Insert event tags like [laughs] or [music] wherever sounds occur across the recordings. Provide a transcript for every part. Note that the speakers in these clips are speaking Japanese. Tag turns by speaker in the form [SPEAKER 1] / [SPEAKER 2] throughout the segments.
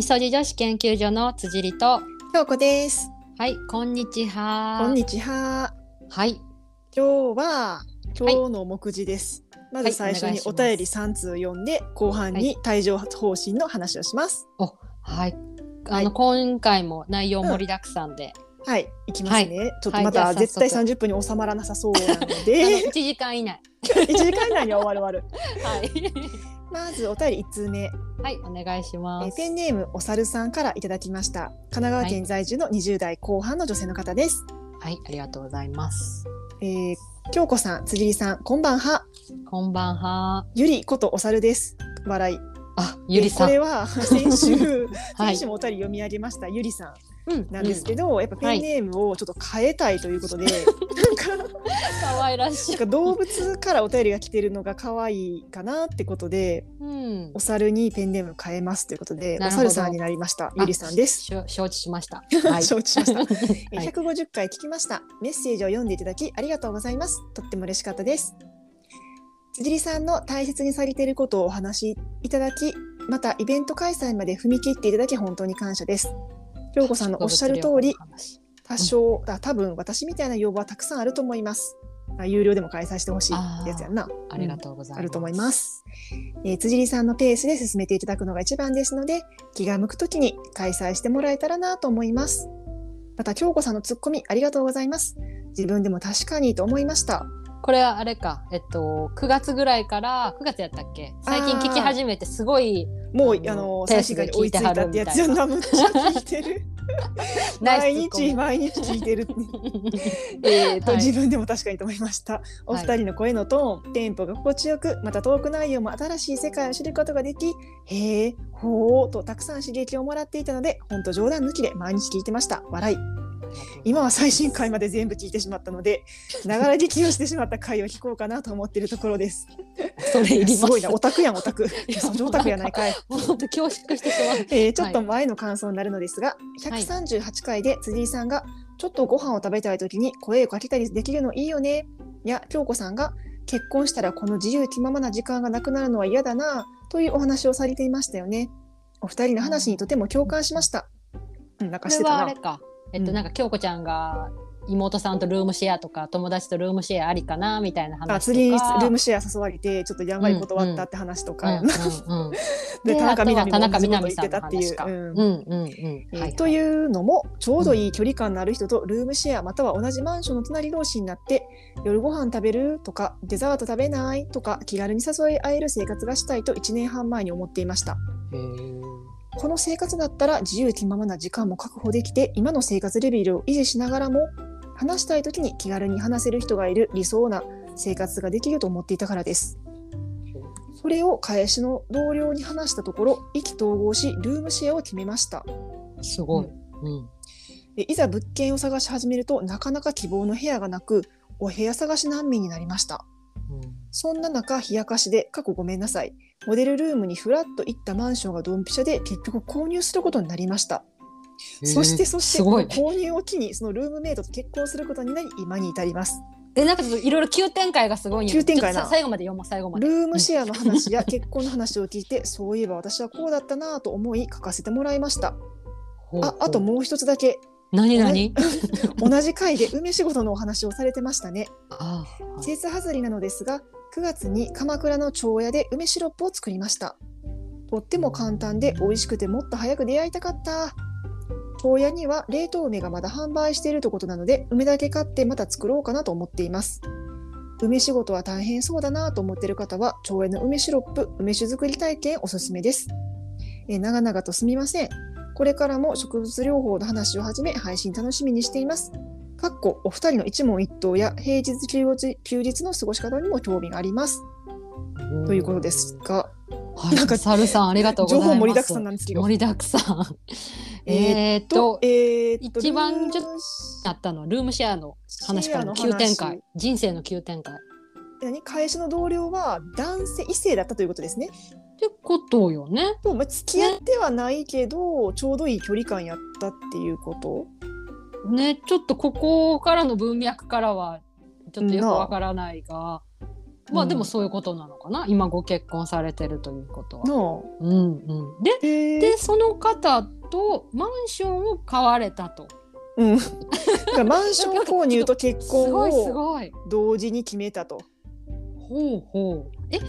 [SPEAKER 1] みそじ女子研究所の辻里と。
[SPEAKER 2] 京子です。
[SPEAKER 1] はいこんにちは。
[SPEAKER 2] こんにちは。
[SPEAKER 1] はい。
[SPEAKER 2] 今日は今日の目次です。まず最初に
[SPEAKER 1] お
[SPEAKER 2] 便り3通読んで後半に帯状方針の話をします。
[SPEAKER 1] はい。あの、
[SPEAKER 2] はい。
[SPEAKER 1] 今回も内容盛りだくさんで、
[SPEAKER 2] はい、いきますね。ちょっとまた絶対
[SPEAKER 1] 早速。
[SPEAKER 2] 30分に収まらなさそうなの [laughs]
[SPEAKER 1] あの
[SPEAKER 2] で、
[SPEAKER 1] 1時間以内。[laughs]
[SPEAKER 2] 1時間以内には終わる終わる。[laughs]
[SPEAKER 1] はい
[SPEAKER 2] まずお便り1通目、
[SPEAKER 1] はいお願いし
[SPEAKER 2] え
[SPEAKER 1] ます
[SPEAKER 2] ーペンネームおさるさんからいただきました。神奈川県在住の20代後半の女性の方です。
[SPEAKER 1] はいありがとうございます
[SPEAKER 2] えー京子さん、辻里さん、こんばんは。
[SPEAKER 1] こんばんは
[SPEAKER 2] ゆりことおさるです。笑い。
[SPEAKER 1] あゆりさん
[SPEAKER 2] えーこれは先週 [laughs] [laughs]
[SPEAKER 1] はい
[SPEAKER 2] 先週もお便り読み上げましたゆりさ
[SPEAKER 1] うん
[SPEAKER 2] んなんですけど、やっぱペンネームをちょっと変えたいということで、なんか
[SPEAKER 1] 可愛らしい
[SPEAKER 2] なんか動物からお便りが来てるのが可愛いかなってことで
[SPEAKER 1] うん
[SPEAKER 2] お猿にペンネーム変えますということでお猿さんになりましたゆりさんです。
[SPEAKER 1] 承知しましたはい
[SPEAKER 2] 承知しました。え [laughs]
[SPEAKER 1] はい
[SPEAKER 2] 150回 [laughs] 聞きました。メッセージを読んでいただきありがとうございます。とっても嬉しかったです。辻里さんの大切にされていることをお話しいただき、またイベント開催まで踏み切っていただき本当に感謝です。京子さんのおっしゃる通り、多少、あ多分私みたいな要望はたくさんあると思います。あ有料でも開催してほしいやつやんな。
[SPEAKER 1] ありがとうございます、
[SPEAKER 2] あると思います。えー辻里さんのペースで進めていただくのが一番ですので、気が向くときに開催してもらえたらなと思います。また、京子さんのツッコミありがとうございます。自分でも確かにと思いました。
[SPEAKER 1] これはあれか、えっと、9月ぐらいから9月やったっけ？最近聞き始めてすごい
[SPEAKER 2] もう、
[SPEAKER 1] あの
[SPEAKER 2] 最新回に追いついたってやつやんな、むっちゃ聞いてる。毎日、毎日聞いてる。[laughs] えーと、
[SPEAKER 1] はい
[SPEAKER 2] 自分でも確かにと思いました。お二人の声のトーン、テンポが心地よく、またトーク内容も新しい世界を知ることができ、へえ、ほーとたくさん刺激をもらっていたので、本当冗談抜きで毎日聞いてました。笑い。今は最新回まで全部聞いてしまったので、[laughs] ながら聞きをしてしまった回を聞こうかなと思っているところです。
[SPEAKER 1] それす
[SPEAKER 2] すごいな、オタクやん、オタク。そのオタクやないかい。
[SPEAKER 1] 本当恐縮してしまう
[SPEAKER 2] えーちょっと前の感想になるのですが、
[SPEAKER 1] はい
[SPEAKER 2] 138回で辻井さんがちょっとご飯を食べたい時に声をかけたりできるのいいよねや京子さんが結婚したらこの自由気ままな時間がなくなるのは嫌だなというお話をされていましたよね。お二人の話にとても共感しました。うん、なんかしてたな。
[SPEAKER 1] えっと
[SPEAKER 2] うん。
[SPEAKER 1] なんか京子ちゃんが妹さんとルームシェアとか友達とルームシェアありかなみたいな話とか。
[SPEAKER 2] あ釣りにルームシェア誘われてちょっとやんわり断ったって話とか、
[SPEAKER 1] うんうんうん。[laughs]
[SPEAKER 2] で田中みな実もてたっていうというのもちょうどいい距離感のある人とルームシェアまたは同じマンションの隣同士になって夜ご飯食べるとかデザート食べないとか気軽に誘い合える生活がしたいと1年半前に思っていました。
[SPEAKER 1] へー
[SPEAKER 2] この生活だったら自由気ままな時間も確保できて今の生活レベルを維持しながらも話したい時に気軽に話せる人がいる理想な生活ができると思っていたからです。それを返しの同僚に話したところ意気投合しルームシェアを決めました。
[SPEAKER 1] すごい。うん。
[SPEAKER 2] でいざ物件を探し始めるとなかなか希望の部屋がなくお部屋探し難民になりました。そんな中冷やかしで過去ごめんなさいモデルルームにフラッと行ったマンションがドンピシャで結局購入することになりました、そしてそして。購入を機にそのルームメイトと結婚することになり今に至ります。
[SPEAKER 1] えなんかちょっといろいろ急展開がすごい
[SPEAKER 2] 急展開な。
[SPEAKER 1] 最後まで読もう最後まで。
[SPEAKER 2] ルームシェアの話や結婚の話を聞いて [laughs] そういえば私はこうだったなぁと思い書かせてもらいました。ああともう一つだけ。
[SPEAKER 1] 何何？
[SPEAKER 2] 同じ回で梅仕事のお話をされてましたね。
[SPEAKER 1] あ
[SPEAKER 2] 季節外れなのですが9月に鎌倉の町屋で梅シロップを作りました。とっても簡単で美味しくてもっと早く出会いたかった。町屋には冷凍梅がまだ販売しているということなので梅だけ買ってまた作ろうかなと思っています。梅仕事は大変そうだなと思っている方は町屋の梅シロップ梅酒作り体験おすすめです。え長々とすみません。これからも植物療法の話をはじめ配信楽しみにしています。かっこお二人の一問一答や平日休日休日の過ごし方にも興味があります
[SPEAKER 1] ー
[SPEAKER 2] ということです。が、
[SPEAKER 1] はい、
[SPEAKER 2] なんか
[SPEAKER 1] サルさんありがとうございます。
[SPEAKER 2] 情報盛りだくさんなんですけど。
[SPEAKER 1] 盛りだくさん。
[SPEAKER 2] え [laughs]
[SPEAKER 1] えーっと
[SPEAKER 2] えーっと
[SPEAKER 1] 一番ちょっ
[SPEAKER 2] ルーム
[SPEAKER 1] あったのルームシェアの話からの急展開人生の急展開。
[SPEAKER 2] 会社の同僚は男性異性だったということですね。
[SPEAKER 1] てことよね。
[SPEAKER 2] とまあ、付き合ってはないけど、ちょうどいい距離感やったっていうこと。
[SPEAKER 1] ねちょっとここからの文脈からはちょっとよくわからないが。まあ
[SPEAKER 2] うん
[SPEAKER 1] でもそういうことなのかな、今ご結婚されてるということは。
[SPEAKER 2] の
[SPEAKER 1] うんうん、で
[SPEAKER 2] へえ
[SPEAKER 1] でその方とマンションを買われたと。
[SPEAKER 2] うん、マンション購入と結
[SPEAKER 1] す
[SPEAKER 2] 婚を。[laughs] 同時に決めたと。
[SPEAKER 1] ほうほう。えっ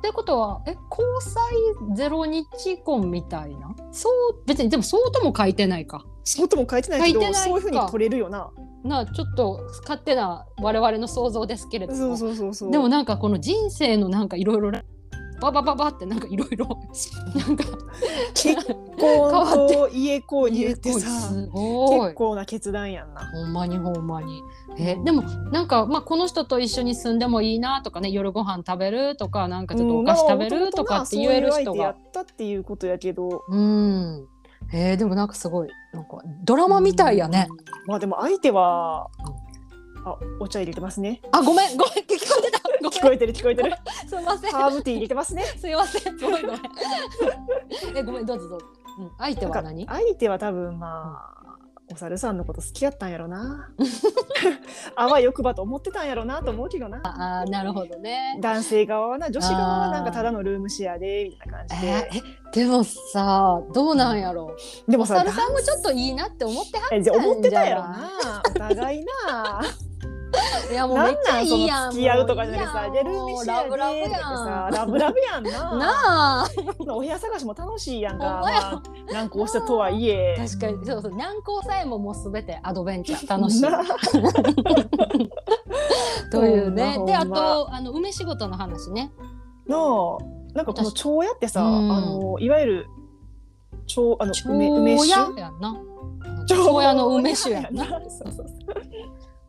[SPEAKER 1] てことはえ交際ゼロ日婚みたいな？そう別にでもそうとも書いてないか。
[SPEAKER 2] そうとも書いてないけどそういうふうに取れるよな。
[SPEAKER 1] なちょっと勝手な我々の想像ですけれども。
[SPEAKER 2] そうそうそうそう。
[SPEAKER 1] でもなんかこの人生のなんかいろいろババババってなんかいろいろなんか
[SPEAKER 2] 結婚と家購入ってさ結構な決断やんな。
[SPEAKER 1] ほんまにほんまに。えでもなんか、まあ、この人と一緒に住んでもいいなとかね夜ご飯食べるとかなんかちょっとお菓子食べるとかって言える人が
[SPEAKER 2] うんまあや。ったっていうことやけど。
[SPEAKER 1] うん。えー、でもなんかすごいなんかドラマみたいやね。
[SPEAKER 2] まあでも相手は、あお茶入れてますね。
[SPEAKER 1] あごめんごめん聞こえてた
[SPEAKER 2] 聞こえてる聞こえてる。[laughs]
[SPEAKER 1] すいません
[SPEAKER 2] ハーブティー入れてますね。
[SPEAKER 1] すいませんごめんごめん [laughs] えごめんどうぞどうぞ。うん、相手は何？
[SPEAKER 2] 相手は多分まあ、お猿さんのこと好きやったんやろな。あわよくばと思ってたんやろなと思うけどな。
[SPEAKER 1] ああなるほどね。
[SPEAKER 2] 男性側はな女子側はなんかただのルームシェアでみたいな感じ
[SPEAKER 1] え
[SPEAKER 2] で、
[SPEAKER 1] ーえでもさどうなんやろ
[SPEAKER 2] でもさ
[SPEAKER 1] お猿さんもちょっといいなって思っては
[SPEAKER 2] えじゃあ思ってたやろ
[SPEAKER 1] ん
[SPEAKER 2] なお互いな
[SPEAKER 1] いやもうめっちゃいいやん。
[SPEAKER 2] 付き合うとかじゃなくてさ
[SPEAKER 1] もう
[SPEAKER 2] でルームシェアで
[SPEAKER 1] ラブラブやん。
[SPEAKER 2] とかさラブラブやんな。[laughs]
[SPEAKER 1] なあ。
[SPEAKER 2] お部屋探しも楽しいやんか。
[SPEAKER 1] ま
[SPEAKER 2] あ難航したとはいえ。
[SPEAKER 1] 確かに。そうそう。難航さえももうすべてアドベンチャー。[laughs] 楽しい。
[SPEAKER 2] な [laughs]
[SPEAKER 1] というね。であとあの梅仕事の話ね。
[SPEAKER 2] のなんかこの蝶屋ってさ、
[SPEAKER 1] うん。
[SPEAKER 2] あのいわゆる蝶あの梅梅
[SPEAKER 1] 蝶
[SPEAKER 2] 酒？
[SPEAKER 1] 屋やんな。蝶屋の梅酒やんな。
[SPEAKER 2] そうそうそう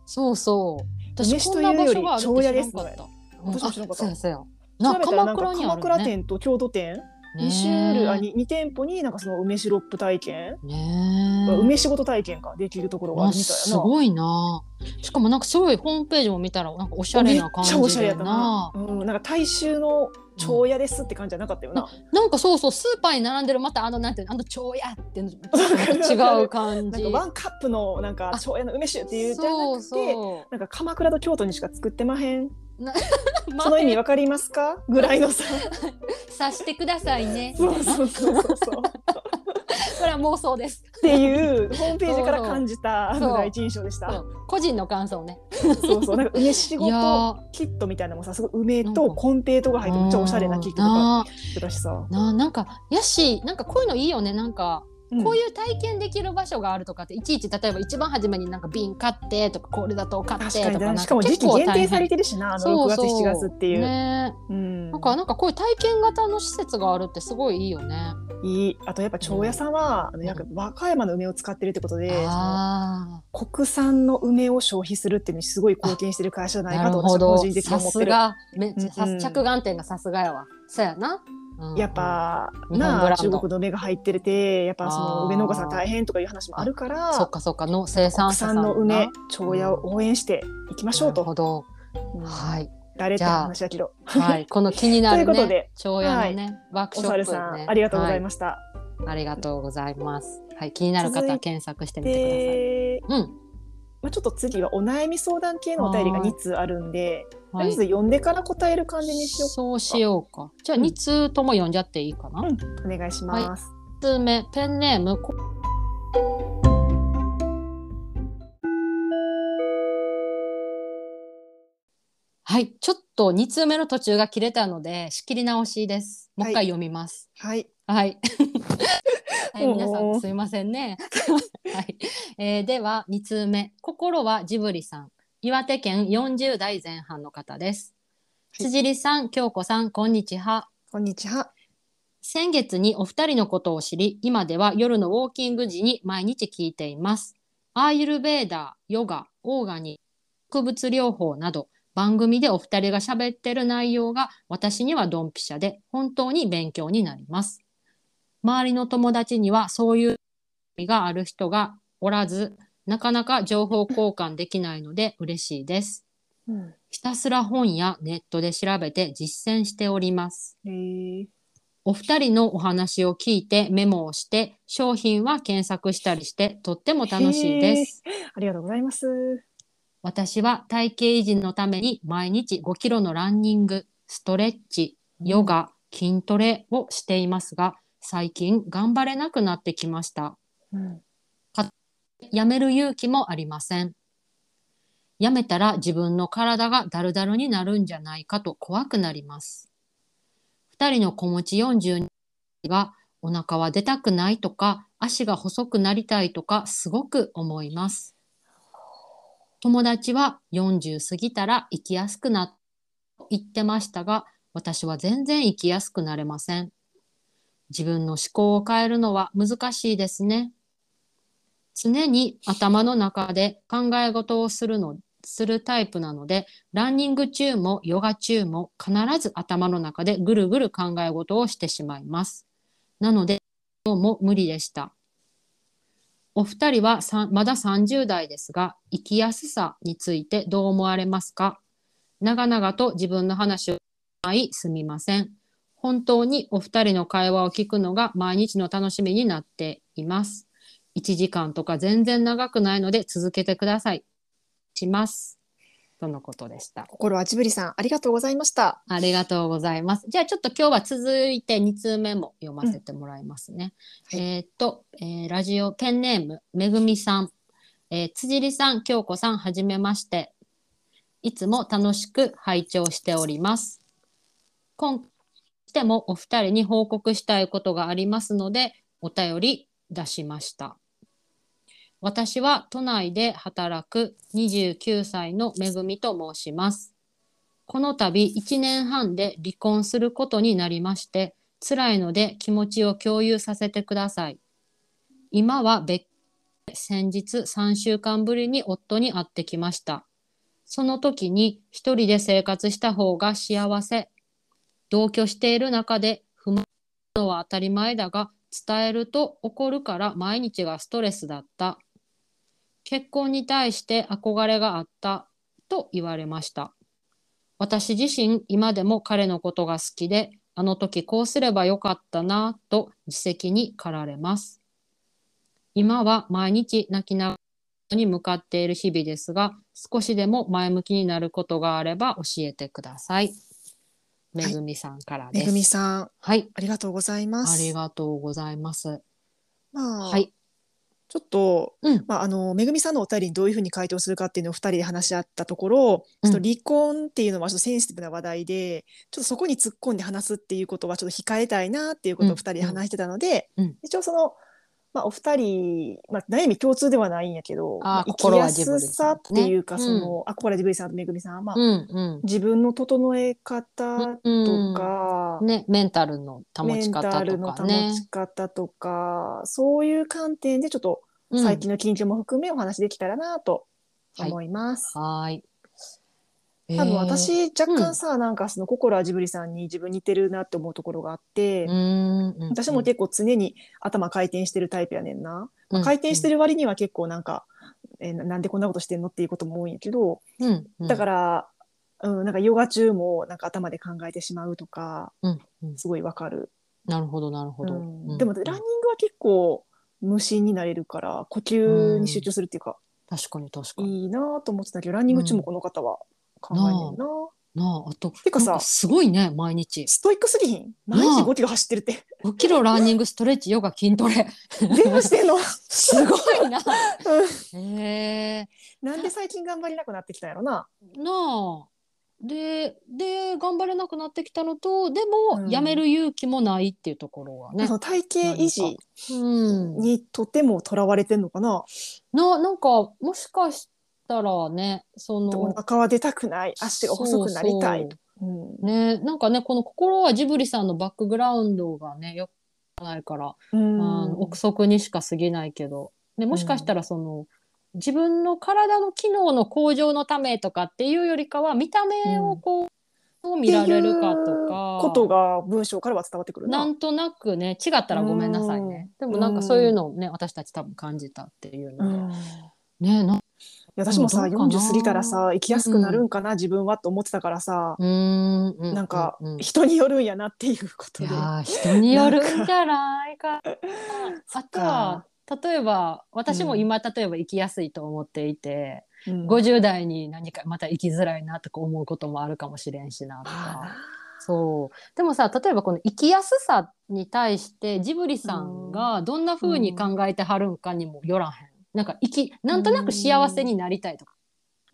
[SPEAKER 1] そうそう。私ことんな場
[SPEAKER 2] いうより
[SPEAKER 1] 所があるって知らんかった。
[SPEAKER 2] 私も知らんか
[SPEAKER 1] そうやそうや。な鎌倉にあ
[SPEAKER 2] 鎌倉
[SPEAKER 1] るね
[SPEAKER 2] 店と京都店？
[SPEAKER 1] ね
[SPEAKER 2] 2種類あに2店舗になんかその梅シロップ体験、梅仕事体験ができるところがあ
[SPEAKER 1] あ
[SPEAKER 2] るみたいな。
[SPEAKER 1] すごいな。しかもなんかすごいホームページも見たらなんかおしゃれな感じ
[SPEAKER 2] ゃれやった
[SPEAKER 1] でな
[SPEAKER 2] な。うん、なんか大衆の蝶屋ですって感じじゃなかったよな。
[SPEAKER 1] なんかそうそうスーパーに並んでるまたあのなんていうのあの蝶屋っていうの違う感じ
[SPEAKER 2] なんかワンカップのなんか
[SPEAKER 1] あ
[SPEAKER 2] 蝶屋の梅酒っていうじゃな
[SPEAKER 1] そう
[SPEAKER 2] くて、
[SPEAKER 1] そ
[SPEAKER 2] なんか鎌倉と京都にしか作ってまへん？[laughs] その意味わかりますか？[laughs] ぐらいのさ。
[SPEAKER 1] さしてくださいね [laughs]
[SPEAKER 2] そうそうそうそうそう。
[SPEAKER 1] それは妄想です。
[SPEAKER 2] っていうホームページから感じたのが一印象でした。
[SPEAKER 1] 個人の感想ね。
[SPEAKER 2] そうそう。なんか梅仕事 [laughs]
[SPEAKER 1] ー。
[SPEAKER 2] キットみたいなのもさすごい梅とコンペイトが入ってめっちゃおしゃれなキットとか
[SPEAKER 1] な
[SPEAKER 2] し
[SPEAKER 1] なんかやしなんかこういうのいいよね。なんかこう
[SPEAKER 2] い
[SPEAKER 1] いう体験できる場所があるとかっていちいち例えば一番初めになんか瓶買ってとかこれだと買ってとかなん
[SPEAKER 2] しかも時期限定され
[SPEAKER 1] て
[SPEAKER 2] てるしなあの6
[SPEAKER 1] そうそう
[SPEAKER 2] 月7月っていう。
[SPEAKER 1] ね
[SPEAKER 2] うん
[SPEAKER 1] なんかなんかこういう体験型の施設があるってすごいいいよね。
[SPEAKER 2] いいあとやっぱ長屋さんは、あのやっぱ和歌山の梅を使ってるってことで、その
[SPEAKER 1] あ
[SPEAKER 2] 国産の梅を消費するっていうのにすごい貢献してる会社じゃ
[SPEAKER 1] あ、
[SPEAKER 2] ない
[SPEAKER 1] な
[SPEAKER 2] かと私は個。人的に
[SPEAKER 1] さ
[SPEAKER 2] 思ってる。
[SPEAKER 1] すが、めっちゃさ
[SPEAKER 2] うんうん
[SPEAKER 1] 着眼点がさすがやわ。そうやな。うん
[SPEAKER 2] やっぱ、
[SPEAKER 1] 日本ブ
[SPEAKER 2] なあ
[SPEAKER 1] ランド。
[SPEAKER 2] 中国の梅が入ってるてやっぱその梅農家さん大変とかいう話もあるから
[SPEAKER 1] そっかそっかの生産
[SPEAKER 2] 国
[SPEAKER 1] 者さん
[SPEAKER 2] 産の梅
[SPEAKER 1] な
[SPEAKER 2] 長屋を応援していきましょうと。
[SPEAKER 1] なるほ。ど。
[SPEAKER 2] うん。
[SPEAKER 1] はい。
[SPEAKER 2] 誰って話だけど
[SPEAKER 1] はい。この気になる [laughs]
[SPEAKER 2] ということで
[SPEAKER 1] ね長屋のねワーク
[SPEAKER 2] お
[SPEAKER 1] ショップ
[SPEAKER 2] 猿さ
[SPEAKER 1] ね
[SPEAKER 2] んありがとうござい
[SPEAKER 1] は
[SPEAKER 2] ました。
[SPEAKER 1] ありがとうございます。はい。気になる方は検索してみて
[SPEAKER 2] で、
[SPEAKER 1] ください。うん。
[SPEAKER 2] まあ、ちょっと次はお悩み相談系のお便りが2通あるんで、と
[SPEAKER 1] はい
[SPEAKER 2] りあえず読んでから答える感じにしよ
[SPEAKER 1] そうしようか。じゃあ
[SPEAKER 2] うん
[SPEAKER 1] 2通とも読んじゃっていいかな？
[SPEAKER 2] う。うん、お願いします。
[SPEAKER 1] 1通目ペンネームはい。ちょっと2通目の途中が切れたので仕切り直しです。もう一回読みます。
[SPEAKER 2] はい。
[SPEAKER 1] はい、[laughs] はい、皆さんすいませんね。[laughs] はい、えーでは2通目。心はジブリさん。岩手県40代前半の方です。
[SPEAKER 2] はい。
[SPEAKER 1] 辻里さん京子さんこんにちは。
[SPEAKER 2] こんにちは。
[SPEAKER 1] 先月にお二人のことを知り、今では夜のウォーキング時に毎日聞いています。アーユルベーダー、ヨガ、オーガニック、植物療法など、番組でお二人が喋ってる内容が私にはドンピシャで本当に勉強になります。周りの友達にはそういう意味がある人がおらず、なかなか情報交換できないので嬉しいです。
[SPEAKER 2] うん。
[SPEAKER 1] ひたすら本やネットで調べて実践しております。
[SPEAKER 2] えー、
[SPEAKER 1] お二人のお話を聞いてメモをして商品は検索したりしてとっても楽しいです。
[SPEAKER 2] ありがとうございます。
[SPEAKER 1] 私は体型維持のために毎日5キロのランニング、ストレッチ、ヨガ、筋トレをしていますが、最近頑張れなくなってきました。
[SPEAKER 2] うん
[SPEAKER 1] やめる勇気もありません。やめたら自分の体がだるだるになるんじゃないかと怖くなります。二人の子持ち42がお腹は出たくないとか足が細くなりたいとかすごく思います。友達は40過ぎたら生きやすくなっと言ってましたが私は全然生きやすくなれません。自分の思考を変えるのは難しいですね。常に頭の中で考え事をするのするタイプなのでランニング中もヨガ中も必ず頭の中でぐるぐる考え事をしてしまいます。なのでどうも無理でした。お二人はまだ30代ですが生きやすさについてどう思われますか？長々と自分の話をいすみません。本当にお二人の会話を聞くのが毎日の楽しみになっています。1時間とか全然長くないので続けてください。します。とのことでした。
[SPEAKER 2] 心はジブリさん、ありがとうございました。
[SPEAKER 1] ありがとうございます。じゃあちょっと今日は続いて2通目も読ませてもらいますね。
[SPEAKER 2] うんはい
[SPEAKER 1] えーっと、えーラジオペンネームめぐみさん、えー辻里さん、京子さん、はじめまして。いつも楽しく拝聴しております。今してもお二人に報告したいことがありますので、お便り出しました。私は都内で働く29歳のめぐみと申します。この度1年半で離婚することになりまして、辛いので気持ちを共有させてください。今は別先日3週間ぶりに夫に会ってきました。その時に一人で生活した方が幸せ。同居している中で不満のは当たり前だが、伝えると怒るから毎日がストレスだった。結婚に対して憧れがあったと言われました。私自身今でも彼のことが好きで、あの時こうすればよかったなと自責に駆られます。今は毎日泣きながらに向かっている日々ですが、少しでも前向きになることがあれば教えてください。めぐみさんからです。
[SPEAKER 2] めぐみさん、
[SPEAKER 1] はい、
[SPEAKER 2] ありがとうございます。
[SPEAKER 1] ありがとうございます。
[SPEAKER 2] まあ、
[SPEAKER 1] はい、
[SPEAKER 2] ちょっと、
[SPEAKER 1] うん。
[SPEAKER 2] まあ、あのめぐみさんのお便りにどういうふうに回答するかっていうのを2人で話し合ったところ、
[SPEAKER 1] うん。
[SPEAKER 2] ちょっと離婚っていうのはちょっとセンシティブな話題でちょっとそこに突っ込んで話すっていうことはちょっと控えたいなっていうことを2人で話してたので、
[SPEAKER 1] うん。うん。
[SPEAKER 2] 一応その、まあ、お二人、まあ、悩み共通ではないんやけど
[SPEAKER 1] あ
[SPEAKER 2] 生き
[SPEAKER 1] 心は
[SPEAKER 2] やすさっていうか、
[SPEAKER 1] ね
[SPEAKER 2] その、あ心はジブリさんとめぐみさんは、まあ
[SPEAKER 1] うんうん。
[SPEAKER 2] 自分の整え方とか、
[SPEAKER 1] ね、メンタルの保
[SPEAKER 2] メン
[SPEAKER 1] ち方
[SPEAKER 2] タルの保
[SPEAKER 1] とかね。
[SPEAKER 2] ち方とかそういう観点でちょっと
[SPEAKER 1] うん
[SPEAKER 2] 最近の近況も含めお話できたらなと思います。
[SPEAKER 1] はーい。
[SPEAKER 2] 多分
[SPEAKER 1] えー、
[SPEAKER 2] 私、若干さ、なんかその心はジブリさんに自分似てるなって思うところがあって、私も結構常に頭回転してるタイプやねんな。まあ回転して
[SPEAKER 1] る、
[SPEAKER 2] る割には結構なんか、えーななんでこんなことしてんのっていうことも多いんやけど、
[SPEAKER 1] うんうん、
[SPEAKER 2] だから、うん、なんかヨガ中もなんか頭で考えてしまうとか、
[SPEAKER 1] うんうん、
[SPEAKER 2] すごいわかる。
[SPEAKER 1] なるほどなるほど。
[SPEAKER 2] うん。
[SPEAKER 1] うん。
[SPEAKER 2] でもランニングは結構無心になれるから呼吸に集中するっていうか、
[SPEAKER 1] 確かに確かに。
[SPEAKER 2] いいなと思ってたけどランニング中もこの方は考えねんな、
[SPEAKER 1] なああと
[SPEAKER 2] てかさ
[SPEAKER 1] すごいね毎日。
[SPEAKER 2] ストイックすぎひん？毎日5キロ走ってるって。
[SPEAKER 1] 5キロランニングストレッチヨガ筋トレ。
[SPEAKER 2] 電話してんの？[laughs]
[SPEAKER 1] すごいな。へえ。
[SPEAKER 2] なんで最近頑張れなくなってきたんやろな？
[SPEAKER 1] なあ。でで頑張れなくなってきたのとでも、
[SPEAKER 2] うん。
[SPEAKER 1] やめる勇気もないっていうところがね。
[SPEAKER 2] 体型維持
[SPEAKER 1] うん、
[SPEAKER 2] にとてもとらわれてんのかな、
[SPEAKER 1] ななんかもしかしたらねそ
[SPEAKER 2] お
[SPEAKER 1] の
[SPEAKER 2] 腹は出たくない。足が細くなりたい。
[SPEAKER 1] そう
[SPEAKER 2] ん
[SPEAKER 1] ねなんかねこの心はジブリさんのバックグラウンドがねよくないから、
[SPEAKER 2] うん。
[SPEAKER 1] 憶測にしか過ぎないけど。でもしかしたらその、自分の体の機能の向上のためとかっていうよりかは見た目をこう、どう見られるかとか。
[SPEAKER 2] ことが文章からは伝わってくるな。
[SPEAKER 1] なんとなくね違ったらごめんなさいね、でもなんかそういうのをね私たち多分感じたっていうので、
[SPEAKER 2] うん。
[SPEAKER 1] ねな
[SPEAKER 2] 私もさ
[SPEAKER 1] でもどうかな。
[SPEAKER 2] 40過ぎたらさ生きやすくなるんかな、自分はと思ってたからさ、
[SPEAKER 1] うーん。う
[SPEAKER 2] なんか
[SPEAKER 1] うう
[SPEAKER 2] 人によるんやなっていうことで。
[SPEAKER 1] いやー人によるんじゃないかあとは例えば私も今、例えば生きやすいと思っていて
[SPEAKER 2] うん。
[SPEAKER 1] 50代に何かまた生きづらいなとか思うこともあるかもしれんしなとか。そう。でもさ例えばこの生きやすさに対してジブリさんがどんな風に考えてはるんかにもよらへん。なんか生きなんとなく幸せになりたいとか、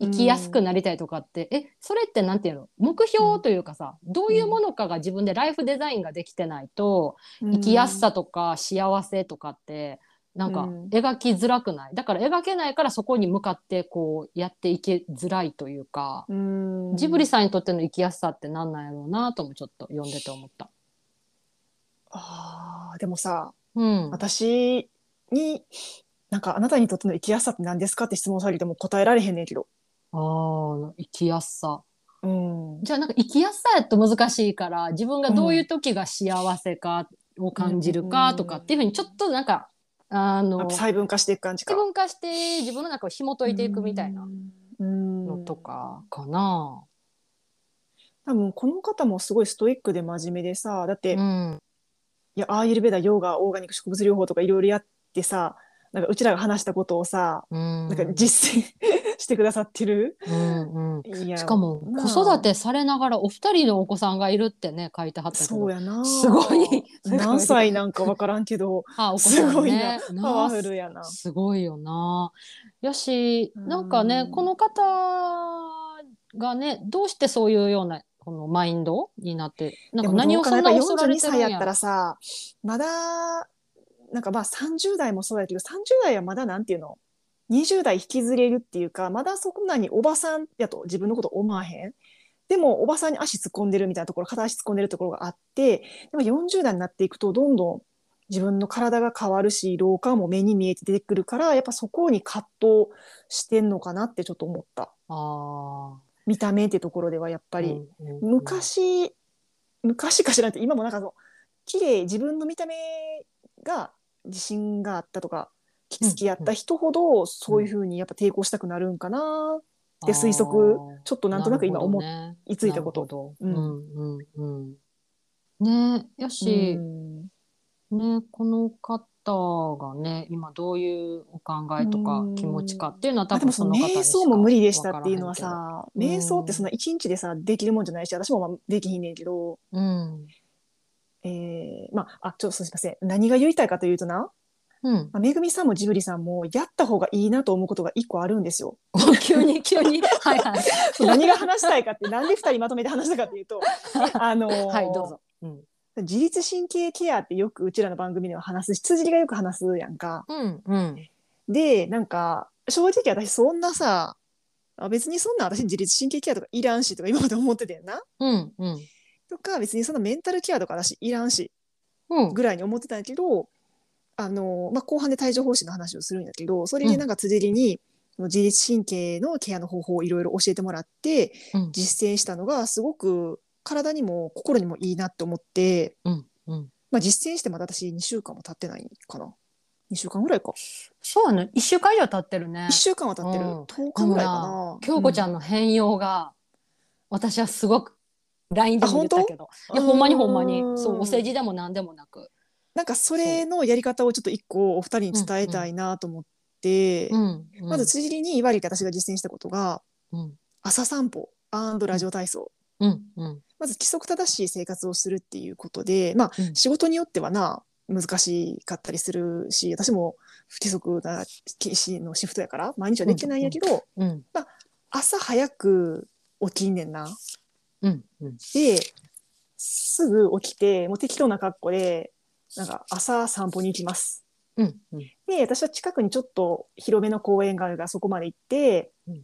[SPEAKER 1] 生きやすくなりたいとかって、えそれってなんていうの？目標というかさ、どういうものかが自分でライフデザインができてないと、生きやすさとか幸せとかってなんか
[SPEAKER 2] うん。
[SPEAKER 1] 描きづらくない、だから描けないからそこに向かってこうやっていけづらいというか、
[SPEAKER 2] うん。
[SPEAKER 1] ジブリさんにとっての生きやすさって何なんやろうなともちょっと読んでて思った。
[SPEAKER 2] あーでもさ
[SPEAKER 1] うん、
[SPEAKER 2] 私になんかあなたにとっての生きやすさって何ですかって質問されても答えられへんねんけど。
[SPEAKER 1] あー生きやすさ。
[SPEAKER 2] うん
[SPEAKER 1] じゃあなんか生きやすさやと難しいから自分がどういう時が幸せかを感じるかとかっていうふうにちょっとなんかあの
[SPEAKER 2] 細分化していく感じか。
[SPEAKER 1] 細分化して自分の中を紐解いていくみたいな
[SPEAKER 2] うん
[SPEAKER 1] のとかかな。
[SPEAKER 2] 多分この方もすごいストイックで真面目でさだって、い
[SPEAKER 1] うん
[SPEAKER 2] やアーユルベーダヨガオーガニック植物療法とかいろいろやってさなんかうちらが話したことをさ、
[SPEAKER 1] うん
[SPEAKER 2] なんか実践 [laughs] してくださってる？
[SPEAKER 1] うんうんしかも子育てされながらお二人のお子さんがいるってね書いてはったけど
[SPEAKER 2] そうやな。
[SPEAKER 1] すごい [laughs]
[SPEAKER 2] 何歳なんかわからんけど、[laughs]
[SPEAKER 1] あお子
[SPEAKER 2] す
[SPEAKER 1] さん
[SPEAKER 2] ごいな
[SPEAKER 1] ね。
[SPEAKER 2] パワフルやな。
[SPEAKER 1] すごいよな。よし、
[SPEAKER 2] うん
[SPEAKER 1] なんかね、この方がね、どうしてそういうようなこのマインドになって、なんか何をそんな
[SPEAKER 2] どう
[SPEAKER 1] 恐
[SPEAKER 2] かやっぱ42
[SPEAKER 1] れてるんや
[SPEAKER 2] 歳やったらさまだなんかまあ30代もそうやけど30代はまだなんていうの？20代引きずれるっていうかまだそんなにおばさんやと自分のこと思わへん？でもおばさんに足突っ込んでるみたいなところ片足突っ込んでるところがあってでも40代になっていくとどんどん自分の体が変わるし老化も目に見えて出てくるからやっぱそこに葛藤してんのかなってちょっと思った。
[SPEAKER 1] あ
[SPEAKER 2] 見た目ってところではやっぱ
[SPEAKER 1] ー
[SPEAKER 2] り。
[SPEAKER 1] うんうんうん。
[SPEAKER 2] 昔昔かしらんって今もなんかその綺麗自分の見た目が自信があったとか好きやった人ほどそういうふうにやっぱ抵抗したくなるんかな。って推測
[SPEAKER 1] あー。
[SPEAKER 2] ちょっとなんとなく今思いついたこと。う
[SPEAKER 1] うんうんうん。ねよし、
[SPEAKER 2] うん。
[SPEAKER 1] ねこの方がね今どういうお考えとか
[SPEAKER 2] うん。
[SPEAKER 1] 気持ちかっていうのは多
[SPEAKER 2] あでもその
[SPEAKER 1] 分その方にしか
[SPEAKER 2] 瞑想も無理でしたっていうのはさ瞑想ってそんな一日でさできるもんじゃないし私もまあできひんねんけど、
[SPEAKER 1] うん
[SPEAKER 2] えーまああちょっとすみません。何が言いたいかというとな、
[SPEAKER 1] うん。
[SPEAKER 2] まあ、めぐみさんもジブリさんもやった方がいいなと思うことが一個あるんですよ。
[SPEAKER 1] 急 [laughs] に急に。[laughs] はいはい。[laughs]
[SPEAKER 2] 何が話したいかってなんで2人まとめて話したかっていうとあのー
[SPEAKER 1] はいどうぞ、うん、
[SPEAKER 2] 自律神経ケアってよくうちらの番組では話すし辻りがよく話すやんか。
[SPEAKER 1] うんうん。
[SPEAKER 2] でなんか正直私そんなさあ別にそんな私自律神経ケアとかいらんしとか今まで思ってたよな。
[SPEAKER 1] うんうん
[SPEAKER 2] とか別にそんなメンタルケアとか私いらんし
[SPEAKER 1] うん。
[SPEAKER 2] ぐらいに思ってたんやけどあの、まあ、後半で帯状疱疹の話をするんやけどそれでなんか辻りに、その自律神経のケアの方法をいろいろ教えてもらって
[SPEAKER 1] うん。
[SPEAKER 2] 実践したのがすごく体にも心にもいいなって思って、
[SPEAKER 1] うん。うん。
[SPEAKER 2] まあ、実践してまだ私2週間も経ってないかな。2週間ぐらいか。
[SPEAKER 1] そうやね。一週間以上経ってるね。
[SPEAKER 2] 1週間は経ってる、
[SPEAKER 1] うん。
[SPEAKER 2] 10日ぐらいかな。
[SPEAKER 1] 京子ちゃん
[SPEAKER 2] の、
[SPEAKER 1] の変容が、私はすごく LINE でも言ったけど。いや
[SPEAKER 2] うん
[SPEAKER 1] ほんまにほんまに。
[SPEAKER 2] うん
[SPEAKER 1] そうお世辞でも何でもなく。
[SPEAKER 2] なんかそれのやり方をちょっと一個お二人に伝えたいなと思って、
[SPEAKER 1] う。んうん。
[SPEAKER 2] まず辻りに言われて私が実践したことが
[SPEAKER 1] うん。
[SPEAKER 2] 朝散歩ラジオ体操、
[SPEAKER 1] うんうん。
[SPEAKER 2] まず規則正しい生活をするっていうことでまあ、
[SPEAKER 1] うん。
[SPEAKER 2] 仕事によってはな難しかったりするし私も不規則なしのシフトやから毎日はできてないんやけど、
[SPEAKER 1] うん
[SPEAKER 2] 朝早く起きんねんな。
[SPEAKER 1] うんうん。
[SPEAKER 2] ですぐ起きてもう適当な格好でなんか朝散歩に行きます。
[SPEAKER 1] うんうん。
[SPEAKER 2] で私は近くにちょっと広めの公園があるからそこまで行って、
[SPEAKER 1] うん。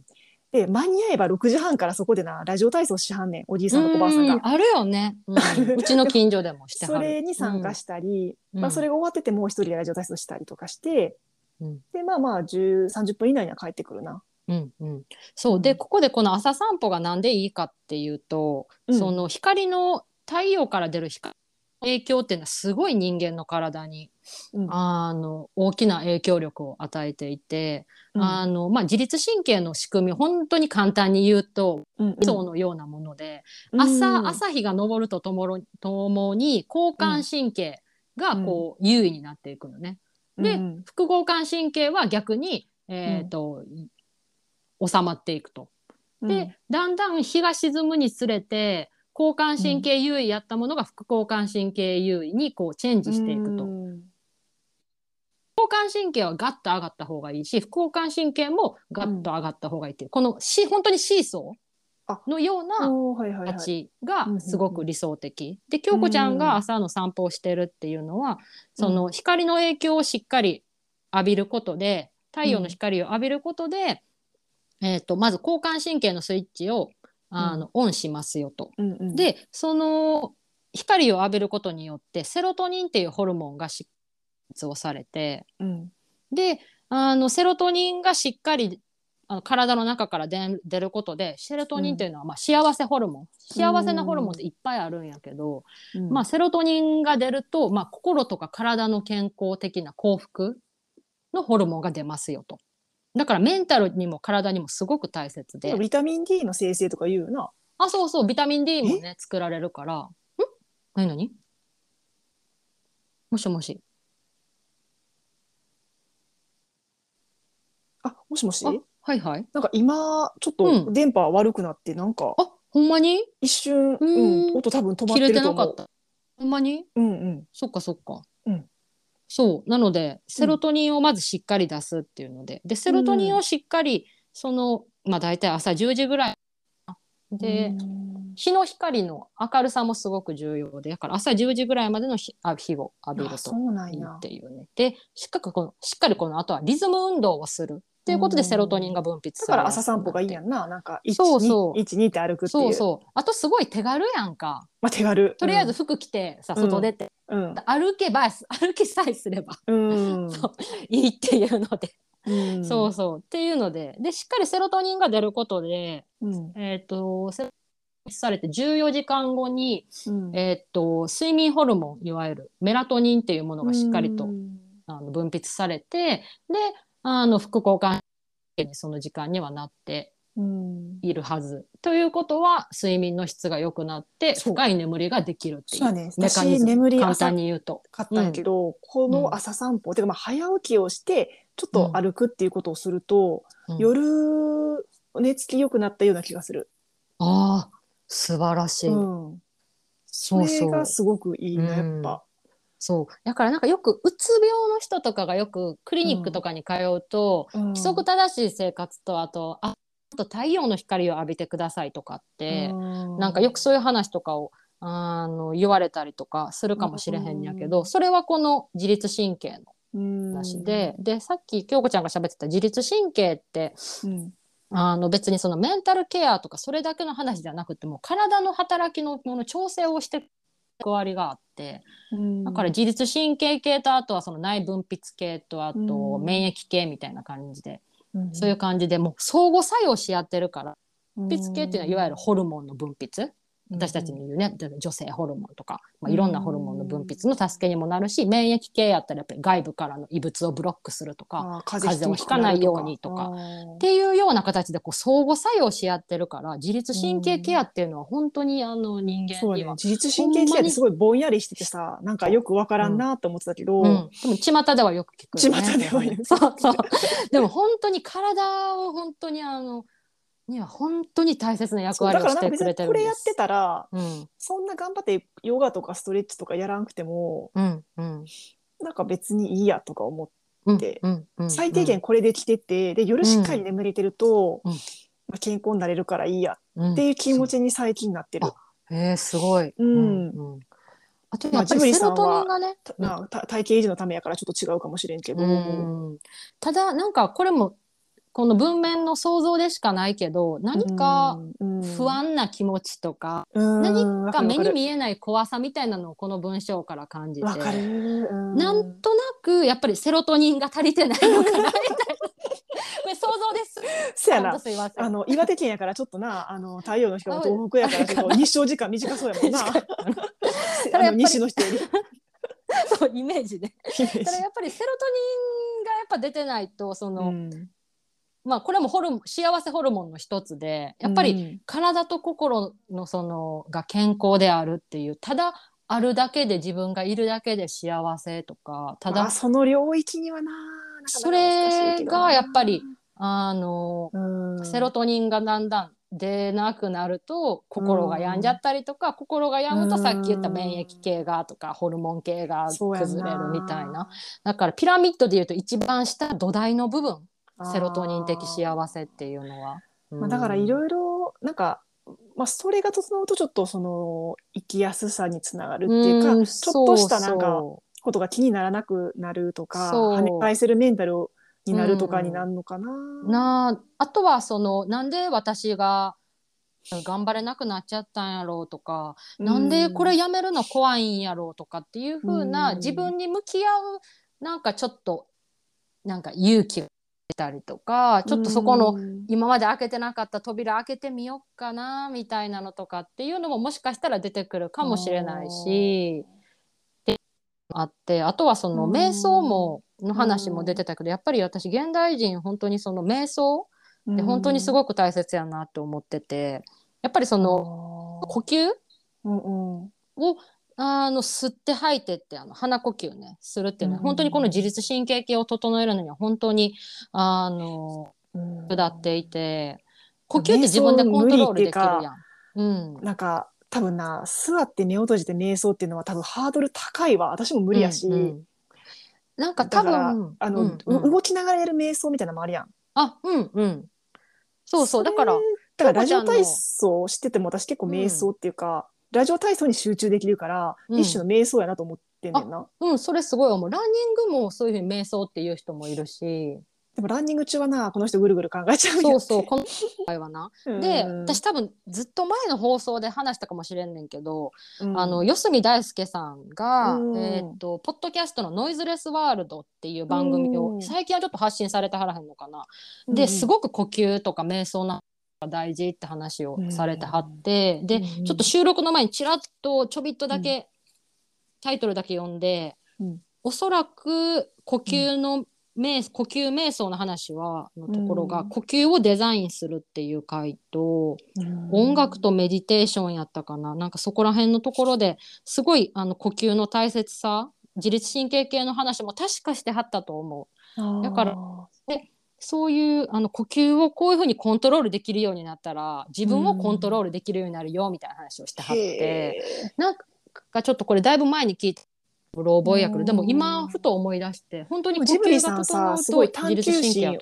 [SPEAKER 2] で間に合えば6時半からそこでなラジオ体操しはんねんおじいさんとおばあさんが。
[SPEAKER 1] う。あるよね、うん。
[SPEAKER 2] る。
[SPEAKER 1] うちの近所でもしてはる。
[SPEAKER 2] それに参加したり、
[SPEAKER 1] うん。
[SPEAKER 2] まあ、それが終わっててもう一人でラジオ体操したりとかして、
[SPEAKER 1] うん。
[SPEAKER 2] でまあまあ10 30分以内には帰ってくるな。
[SPEAKER 1] うんうん、そう。でここでこの朝散歩がなんでいいかっていうと、
[SPEAKER 2] うん。
[SPEAKER 1] その光の太陽から出る光影響っていうのはすごい人間の体に
[SPEAKER 2] うん。
[SPEAKER 1] あの大きな影響力を与えていて、
[SPEAKER 2] うん。
[SPEAKER 1] あのまあ、自律神経の仕組み本当に簡単に言うと
[SPEAKER 2] うん
[SPEAKER 1] そうのようなもので、
[SPEAKER 2] うん。
[SPEAKER 1] 朝朝日が昇るとともろともに交感神経がこう優位になっていくのね。で
[SPEAKER 2] うん。
[SPEAKER 1] 副交感神経は逆に、えーと収まっていくと。で、だんだん日が沈むにつれて交感神経優位やったものが副交感神経優位にこうチェンジしていくと。
[SPEAKER 2] うん。
[SPEAKER 1] 交感神経はガッと上がった方がいいし副交感神経もガッと上がった方がいいっていう、このし本当にシーソーのような形がすごく理想的。で京子ちゃんが朝の散歩をしてるっていうのは、その光の影響をしっかり浴びることで太陽の光を浴びることで、えー、とまず交感神経のスイッチをあの、オンしますよと。
[SPEAKER 2] うんうん、
[SPEAKER 1] でその光を浴びることによってセロトニンっていうホルモンがしをされて
[SPEAKER 2] うん。
[SPEAKER 1] であのセロトニンがしっかりあの体の中から出出ることでセロトニンっていうのは、まあ、幸せホルモン。幸せなホルモンっていっぱいあるんやけど、
[SPEAKER 2] うん。
[SPEAKER 1] まあ、セロトニンが出ると、まあ、心とか体の健康的な幸福のホルモンが出ますよと。だからメンタルにも体にもすごく大切で。
[SPEAKER 2] ビタミン D の生成とか言うよな。
[SPEAKER 1] あ、そうそう、ビタミン D もね、作られるから。ん？何何？もしもし。
[SPEAKER 2] あもしもし？
[SPEAKER 1] あ、はいはい。
[SPEAKER 2] なんか今ちょっと
[SPEAKER 1] うん
[SPEAKER 2] 電波悪くなってなんか
[SPEAKER 1] あ、ほんまに？
[SPEAKER 2] 一瞬、
[SPEAKER 1] う
[SPEAKER 2] うんん、音多分止まっ
[SPEAKER 1] 切れ
[SPEAKER 2] てると思う。
[SPEAKER 1] てなかった。ほんまに？
[SPEAKER 2] うんうん
[SPEAKER 1] そっかそっか。
[SPEAKER 2] うん
[SPEAKER 1] そう。なので、セロトニンをまずしっかり出すっていうので。で、セロトニンをしっかり、その、まあ大体朝10時ぐらい。で、
[SPEAKER 2] うん
[SPEAKER 1] 日の光の明るさもすごく重要で、だから朝10時ぐらいまでの日あ日を浴びるといい
[SPEAKER 2] や
[SPEAKER 1] っ。ていうね。で、しっかりこの、しっかりこの後はリズム運動をするっていうことで
[SPEAKER 2] うん
[SPEAKER 1] セロトニンが分泌
[SPEAKER 2] だから朝散歩がいいやんな。なんか一
[SPEAKER 1] そうそう
[SPEAKER 2] 二一二って歩くっていう。
[SPEAKER 1] そうそう。あとすごい手軽やんか。
[SPEAKER 2] まあ手軽。
[SPEAKER 1] とりあえず服着てさ、
[SPEAKER 2] うん
[SPEAKER 1] 外出て、
[SPEAKER 2] うん。
[SPEAKER 1] 歩けば、歩きさえすれば
[SPEAKER 2] うん。[laughs]
[SPEAKER 1] そういいっていうので、
[SPEAKER 2] うん。
[SPEAKER 1] そうそう。っていうので、で、しっかりセロトニンが出ることで、
[SPEAKER 2] うん。
[SPEAKER 1] えっ、と、セロトニンされて14時間後に、
[SPEAKER 2] うん。
[SPEAKER 1] えっ、と、睡眠ホルモン、いわゆるメラトニンっていうものがしっかりと、
[SPEAKER 2] うん
[SPEAKER 1] あの分泌されて、で、あの、副交感神経にその時間にはなって
[SPEAKER 2] うん。
[SPEAKER 1] いるはず。ということは、睡眠の質が良くなって、
[SPEAKER 2] そう
[SPEAKER 1] 深い眠りができるっていう
[SPEAKER 2] そうやね
[SPEAKER 1] メカニズム。
[SPEAKER 2] 私眠り
[SPEAKER 1] 簡
[SPEAKER 2] 浅
[SPEAKER 1] 単に言うと。
[SPEAKER 2] 買ったけど、この朝散歩、てかまあ早起きをしてちょっと歩くっていうことをすると、
[SPEAKER 1] うん
[SPEAKER 2] 夜寝つき良くなったような気がする。
[SPEAKER 1] ああ、素晴らしい。
[SPEAKER 2] うん。そ
[SPEAKER 1] そうそう
[SPEAKER 2] れがすごくいいな、やっぱ。
[SPEAKER 1] そう。だからなんかよく、うつ病の人とかがよくクリニックとかに通うと、
[SPEAKER 2] うん。
[SPEAKER 1] 規則正しい生活と、あと、ああと太陽の光を浴びてくださいとかって、
[SPEAKER 2] うん。
[SPEAKER 1] なんかよくそういう話とかを、あの言われたりとかするかもしれへんやけど、
[SPEAKER 2] うん。
[SPEAKER 1] それはこの自律神経の
[SPEAKER 2] うん。
[SPEAKER 1] 話で、でさっき京子ちゃんが喋ってた自律神経って
[SPEAKER 2] うん。
[SPEAKER 1] あの別にそのメンタルケアとかそれだけの話じゃなくても体の働きのもの調整をして役割があって
[SPEAKER 2] うん。
[SPEAKER 1] だから自律神経系とあとはその内分泌系とあと
[SPEAKER 2] うん。
[SPEAKER 1] 免疫系みたいな感じで、
[SPEAKER 2] うん。
[SPEAKER 1] そういう感じでもう相互作用し合ってるから
[SPEAKER 2] うん。
[SPEAKER 1] 分泌系っていうのはいわゆるホルモンの分泌私たちに言うね。女性ホルモンとか、まあ、いろんなホルモンの分泌の助けにもなるし免疫系やったらやっぱり外部からの異物をブロックするとか
[SPEAKER 2] 風
[SPEAKER 1] 風邪をひかないようにとか。っていうような形でこう相互作用し合ってるから自律神経ケアっていうのは本当にあの人間には、
[SPEAKER 2] ね。自律神経ケアってすごいぼんやりしててさなんかよくわからんなと思ってたけど、
[SPEAKER 1] うん、でも巷ではよく聞くよね。
[SPEAKER 2] 巷では言う
[SPEAKER 1] そうそう。でも本当に体を本当にあのには本当に大切な役割をしてくれてるんです。
[SPEAKER 2] これやってたら
[SPEAKER 1] うん
[SPEAKER 2] そんな頑張ってヨガとかストレッチとかやらんくても
[SPEAKER 1] うんうん
[SPEAKER 2] なんか別にいいやとか思って、
[SPEAKER 1] うん
[SPEAKER 2] で
[SPEAKER 1] うんうん
[SPEAKER 2] 最低限これできててで夜しっかり眠れてると、
[SPEAKER 1] うん
[SPEAKER 2] まあ、健康になれるからいいや
[SPEAKER 1] うん
[SPEAKER 2] っていう気持ちに最近なってる。
[SPEAKER 1] あえー、すごい。
[SPEAKER 2] うん
[SPEAKER 1] うんあと
[SPEAKER 2] まあ
[SPEAKER 1] やっぱりセロトニンがね。
[SPEAKER 2] たまあた体型維持のためやからちょっと違うかもしれんけど、
[SPEAKER 1] うんただなんかこれもこの文面の想像でしかないけど何か不安な気持ちとか、何か目に見えない怖さみたいなのをこの文章から感じて。
[SPEAKER 2] ん。
[SPEAKER 1] なんとなくやっぱりセロトニンが足りてないのかなみたいなこれ想像です。ほん
[SPEAKER 2] そやなあの岩手県やからちょっとなあの太陽の光が東北やからちょっと日照時間短そうやもんな。[laughs] あの西の人より。[laughs]
[SPEAKER 1] そうイメージね。
[SPEAKER 2] イメージ。
[SPEAKER 1] ただやっぱりセロトニンがやっぱ出てないとその、
[SPEAKER 2] うん
[SPEAKER 1] まあこれもホルモン幸せホルモンの一つでやっぱり
[SPEAKER 2] うん。
[SPEAKER 1] 体と心のそのが健康であるっていうただあるだけで自分がいるだけで幸せとかただ
[SPEAKER 2] まあその領域にはな
[SPEAKER 1] それがやっぱりあの、
[SPEAKER 2] うん。
[SPEAKER 1] セロトニンがだんだん出なくなると心が病んじゃったりとか、心が病むとさっき言った免疫系がとかホルモン系が崩れるみたいな。だからピラミッドでいうと一番下土台の部分セロトニン的幸せっていうのは。
[SPEAKER 2] まあ、だからい
[SPEAKER 1] い
[SPEAKER 2] ろいろなんか、まあ、それが整うとちょっとその生きやすさにつながるっていうか、
[SPEAKER 1] ろ
[SPEAKER 2] ちょっとしたなんかことが気にならなくなるとか跳ね返せるメンタルになるとかになるのかな。
[SPEAKER 1] なああとはそのなんで私が頑張れなくなっちゃったんやろうとか、なんでこれやめるの怖いんやろうとかっていう風な、
[SPEAKER 2] うん。
[SPEAKER 1] 自分に向き合うなんかちょっとなんか勇気たりとかちょっとそこの
[SPEAKER 2] うん。
[SPEAKER 1] 今まで開けてなかった扉開けてみよっかなみたいなのとかっていうのももしかしたら出てくるかもしれないし。あってあとはその
[SPEAKER 2] うん。
[SPEAKER 1] 瞑想もの話も出てたけどやっぱり私現代人本当にその瞑想で本当にす
[SPEAKER 2] い
[SPEAKER 1] ごく大切やなと思っててやっぱりその呼吸をあの吸って吐いてってあの鼻呼吸ねするっていうのは
[SPEAKER 2] うん
[SPEAKER 1] 本当にこの自律神経系を整えるのには本当にあの
[SPEAKER 2] うん。
[SPEAKER 1] 下っていて呼吸って自分でコントロールできるやん。うん。
[SPEAKER 2] なんか多分な座って目を閉じて瞑想っていうのは多分ハードル高いわ。私も無理やし、
[SPEAKER 1] うんうん。なんか多分
[SPEAKER 2] あの、
[SPEAKER 1] うんうん。
[SPEAKER 2] う動きながらやる瞑想みたいなのもあるやん。
[SPEAKER 1] あうんうん。そうそう。
[SPEAKER 2] れ
[SPEAKER 1] だから
[SPEAKER 2] だからラジオ体操をしてても私結構瞑想っていうか、ラジオ体操に集中できるから、
[SPEAKER 1] うん
[SPEAKER 2] 一種の瞑想やなと思ってんねんな。
[SPEAKER 1] うん、それすごい思う。ランニングもそういうふうに瞑想っていう人もいるし、
[SPEAKER 2] でもランニング中はなこの人ぐるぐる考えちゃう
[SPEAKER 1] そうそう、この場合はな。で、
[SPEAKER 2] うん
[SPEAKER 1] 私多分ずっと前の放送で話したかもしれんねんけど、
[SPEAKER 2] うん
[SPEAKER 1] あの、四隅大輔さんが、
[SPEAKER 2] うん
[SPEAKER 1] えーっと、ポッドキャストのノイズレスワールドっていう番組を、
[SPEAKER 2] うん
[SPEAKER 1] 最近はちょっと発信されてはらへんのかな。
[SPEAKER 2] うん
[SPEAKER 1] で、すごく呼吸とか瞑想なが大事って話をされてはって、で、
[SPEAKER 2] うん
[SPEAKER 1] ちょっと収録の前にちらっとちょびっとだけ、タイトルだけ読んで、
[SPEAKER 2] うん。
[SPEAKER 1] おそらく呼吸の瞑、呼吸瞑想の話はのところが、
[SPEAKER 2] うん。
[SPEAKER 1] 呼吸をデザインするっていう回と、
[SPEAKER 2] うん。
[SPEAKER 1] 音楽とメディテーションやったかな。なんかそこら辺のところですごいあの呼吸の大切さ自律神経系の話も確かしてはったと思う。だから
[SPEAKER 2] あ
[SPEAKER 1] そういうあの呼吸をこういうふうにコントロールできるようになったら自分をコントロールできるようになるよみたいな話をしては
[SPEAKER 2] ー
[SPEAKER 1] って
[SPEAKER 2] へ
[SPEAKER 1] なんかちょっとこれだいぶ前に聞いてうろ覚えやけ
[SPEAKER 2] うん
[SPEAKER 1] どでも今ふと思い出して本当
[SPEAKER 2] ー
[SPEAKER 1] に呼
[SPEAKER 2] ジブリさんさ
[SPEAKER 1] う
[SPEAKER 2] すごい探求心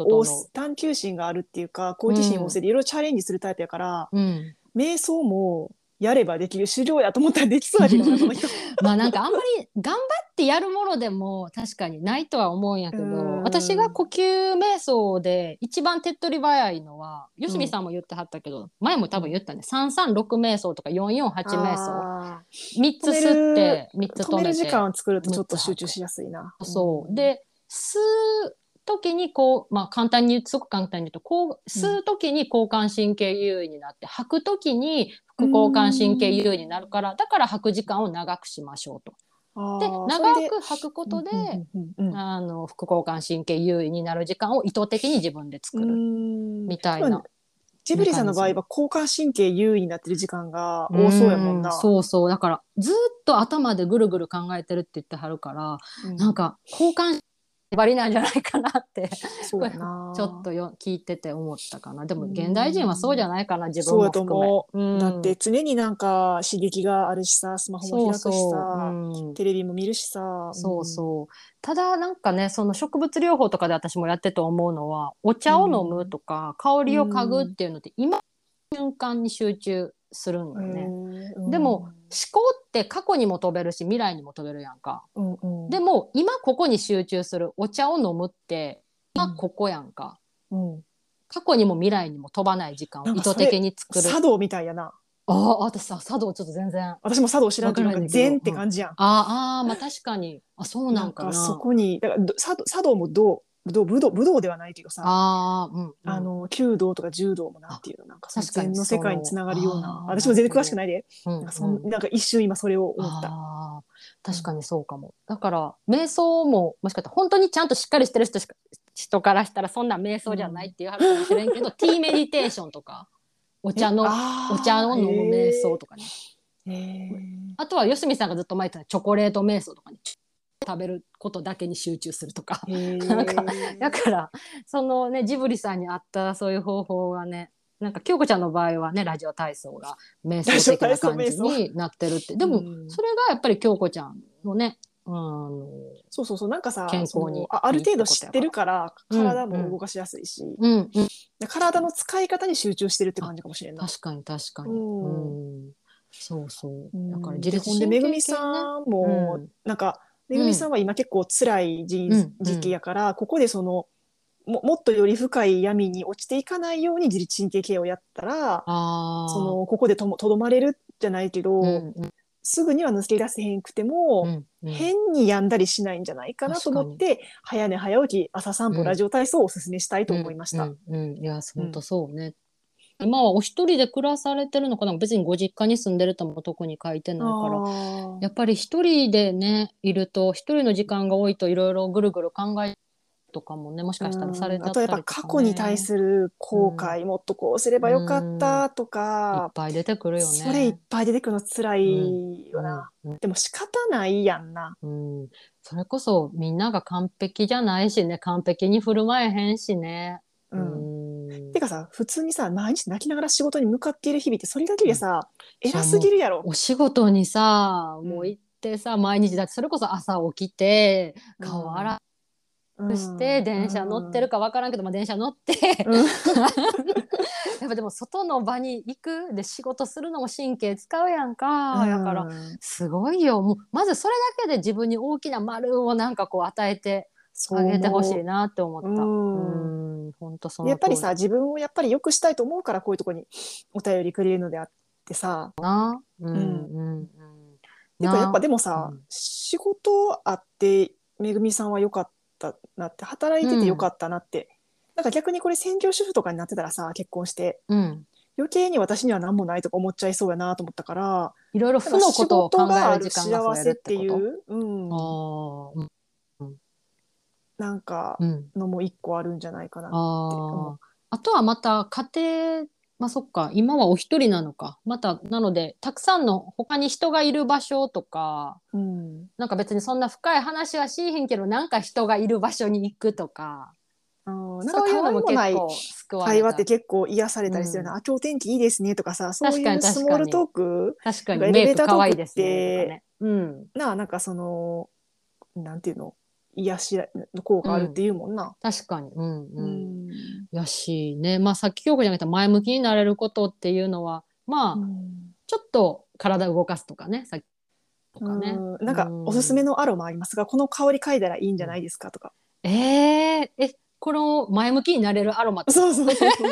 [SPEAKER 2] 探求心があるっていうか好奇心旺盛でいろいろチャレンジするタイプやから、
[SPEAKER 1] うん、
[SPEAKER 2] 瞑想もやればできる修行やと思ったらできそうやけどなこの人。[laughs]
[SPEAKER 1] まあなんかあんまり頑張ってやるものでも確かにないとは思うんやけど
[SPEAKER 2] うん。
[SPEAKER 1] 私が呼吸瞑想で一番手っ取り早いのは吉見さんも言ってはったけど、前も多分言ったね。336瞑想とか448瞑想。
[SPEAKER 2] あ
[SPEAKER 1] 3つ吸って3つ
[SPEAKER 2] ー止める時間を作るとちょっと集中しやすいな。
[SPEAKER 1] そう。で吸う時にこうまあ簡単にすごく簡単に言うとこう吸う時に交感神経優位になって、吐く時に副交感神経優位になるからだから吐く時間を長くしましょうと。で長く吐くことで、副交感神経優位になる時間を意図的に自分で作る
[SPEAKER 2] み
[SPEAKER 1] みたいな。
[SPEAKER 2] ジブリさんの場合は交感神経優位になってる時間が多そうやもんな。
[SPEAKER 1] うそうそうだからずっと頭でぐるぐる考えてるって言ってはるから、
[SPEAKER 2] うん
[SPEAKER 1] なんか交感ばりなんじゃないかなって。[laughs] ちょっとよ聞いてて思ったかな。でも現代人はそうじゃないかな自分も
[SPEAKER 2] そうやと
[SPEAKER 1] 含め。
[SPEAKER 2] 思
[SPEAKER 1] うん。
[SPEAKER 2] だって常になんか刺激があるしさ、スマホも開くしさ、
[SPEAKER 1] そうそう、うん。
[SPEAKER 2] テレビも見るしさ。
[SPEAKER 1] そうそう。ただなんかねその植物療法とかで私もやってて思うのはお茶を飲むとか、香りを嗅ぐっていうのって今の瞬間に集中するんよ
[SPEAKER 2] うん。
[SPEAKER 1] ね。でも、思考って過去にも飛べるし未来にも飛べるやんか。
[SPEAKER 2] うんうん、
[SPEAKER 1] でも今ここに集中するお茶を飲むって今ここやんか。
[SPEAKER 2] うん、
[SPEAKER 1] 過去にも未来にも飛ばない時間を意図的に作る。
[SPEAKER 2] 茶道みたいやな。
[SPEAKER 1] ああ私さ茶道ちょっと全然。あ
[SPEAKER 2] 私も茶道知らんけど、禅って感じやん。
[SPEAKER 1] あーまあ確かにあそうなんかな。
[SPEAKER 2] そこに、だからど茶道も道、武道、武道、武道ではないけどさ、
[SPEAKER 1] ああうん、うん、
[SPEAKER 2] あの、弓道とか柔道もなんていうの、なんかその
[SPEAKER 1] 確かに
[SPEAKER 2] 禅の世界につながるような私も全然詳しくないで、
[SPEAKER 1] うん
[SPEAKER 2] なんかそんなんか一瞬今それを思った。
[SPEAKER 1] 確かにそうかも。だから瞑想ももしかしたら本当にちゃんとしっかりしてる人しか人からしたらそんな瞑想じゃないっていう話かもしれんけど、[laughs] ティーメディテーションとかお茶のお茶を飲む瞑想とかね。あとは吉見さんがずっと前言ってたチョコレート瞑想とかね。食べることだけに集中するとか。
[SPEAKER 2] へ [laughs]
[SPEAKER 1] なんか
[SPEAKER 2] ー
[SPEAKER 1] だからそのねジブリさんに合ったそういう方法がねなんか京子ちゃんの場合はねラジオ体操が瞑想的な感じになってるって。でも
[SPEAKER 2] うん。
[SPEAKER 1] それがやっぱり京子ちゃんのね、うん、
[SPEAKER 2] そうそうそうなんかさ
[SPEAKER 1] 健康に
[SPEAKER 2] あある程度知ってるから
[SPEAKER 1] うん
[SPEAKER 2] 体も動かしやすいし、
[SPEAKER 1] うんうん。
[SPEAKER 2] で体の使い方に集中してるって感じかもしれんな。い。
[SPEAKER 1] 確かに確かに、
[SPEAKER 2] うん。
[SPEAKER 1] うん。そうそう。
[SPEAKER 2] うん。
[SPEAKER 1] だから
[SPEAKER 2] でほんでめぐみさんも、
[SPEAKER 1] うん。
[SPEAKER 2] なんかめぐみさんは今結構辛い時,、
[SPEAKER 1] うん
[SPEAKER 2] 時期やからここでそのももっとより深い闇に落ちていかないように自律神経系をやったらそのここでとどまれるじゃないけど、
[SPEAKER 1] うんうん。
[SPEAKER 2] すぐには抜け出せへんくても、
[SPEAKER 1] うんうん。
[SPEAKER 2] 変に病んだりしないんじゃないかなと思って早寝早起き朝散歩、
[SPEAKER 1] うん。
[SPEAKER 2] ラジオ体操をおすすめしたいと思いました。
[SPEAKER 1] うんうん。うんいや本当そうね、今はお一人で暮らされてるのかな？別にご実家に住んでるとも特に書いてないから。やっぱり一人でねいると一人の時間が多いといろいろぐるぐる考えとかもねもしかしたらされたりとか、ね。
[SPEAKER 2] うん。あとやっぱ過去に対する後悔、もっとこうすればよかったと
[SPEAKER 1] いっ
[SPEAKER 2] か、
[SPEAKER 1] ぱい出てくるよね。
[SPEAKER 2] それいっぱい出てくるの辛いよな、
[SPEAKER 1] うん
[SPEAKER 2] でも仕方ないやんな。
[SPEAKER 1] うん、それこそみんなが完璧じゃないしね完璧に振る舞えへんしね。
[SPEAKER 2] う、
[SPEAKER 1] うん
[SPEAKER 2] かさ普通にさ毎日泣きながら仕事に向かっている日々ってそれだけでさ、偉すぎるやろ。
[SPEAKER 1] お仕事にさ
[SPEAKER 2] うん。
[SPEAKER 1] もう行ってさ、毎日だってそれこそ朝起きて顔洗
[SPEAKER 2] うん
[SPEAKER 1] うして、電車乗ってるか分からんけど、まあ、電車乗って
[SPEAKER 2] うん。[laughs]
[SPEAKER 1] やっぱでも外の場に行くで仕事するのも神経使うやんか、だから
[SPEAKER 2] うん
[SPEAKER 1] すごいよ。もうまずそれだけで自分に大きな丸をなんかこう与えてあげてほしいなって思った。
[SPEAKER 2] うん。
[SPEAKER 1] うん本当その
[SPEAKER 2] やっぱり
[SPEAKER 1] 通
[SPEAKER 2] さ自分をやっぱり良くしたいと思うからこういうとこに [laughs] お便りくれるのであってさ。
[SPEAKER 1] りな。うん
[SPEAKER 2] ん
[SPEAKER 1] うん。うん。
[SPEAKER 2] やっぱで
[SPEAKER 1] も
[SPEAKER 2] もさ、
[SPEAKER 1] うん。
[SPEAKER 2] 仕事あってめぐみさんは良かったなって働いてて良かったなって、なんか逆にこれ専業主婦とかになってたらさ結婚して
[SPEAKER 1] うん。
[SPEAKER 2] 余計に私には何もないとか思っちゃいそうやなと思ったから
[SPEAKER 1] いろいろ負のことを考える時間が
[SPEAKER 2] 幸せっていう、うんなんか。のも一個あるんじゃないかなって
[SPEAKER 1] あ
[SPEAKER 2] 思
[SPEAKER 1] あ。あとはまた家庭まあそっか。今はお一人なのか。またなのでたくさんの他に人がいる場所とか。
[SPEAKER 2] う。うん。
[SPEAKER 1] なんか別にそんな深い話はしいへんけどなんか人がいる場所に行くとか。
[SPEAKER 2] あーなんかたわいもない会話って結構癒されたりするよな、
[SPEAKER 1] うん。
[SPEAKER 2] あ今日天気いいですねとかさそういうスモールトーク
[SPEAKER 1] 確かに。
[SPEAKER 2] エレベータートークって
[SPEAKER 1] ね。うん。
[SPEAKER 2] なあなんかそのなんていうの？癒しの効果あるっていうもんな。
[SPEAKER 1] 確かに。うん
[SPEAKER 2] う
[SPEAKER 1] うん。
[SPEAKER 2] ん
[SPEAKER 1] やしね、まあさっき京子ちゃんが言った前向きになれることっていうのは、まあ、ちょっと体動かすとかね、さっきとかね。
[SPEAKER 2] うんなんかおすすめ
[SPEAKER 1] の。
[SPEAKER 2] のアロマありますがこの香り嗅いだらいいんじゃないですか？とか。
[SPEAKER 1] えー、え、この前向きになれるアロマ。
[SPEAKER 2] そうそうそうそう。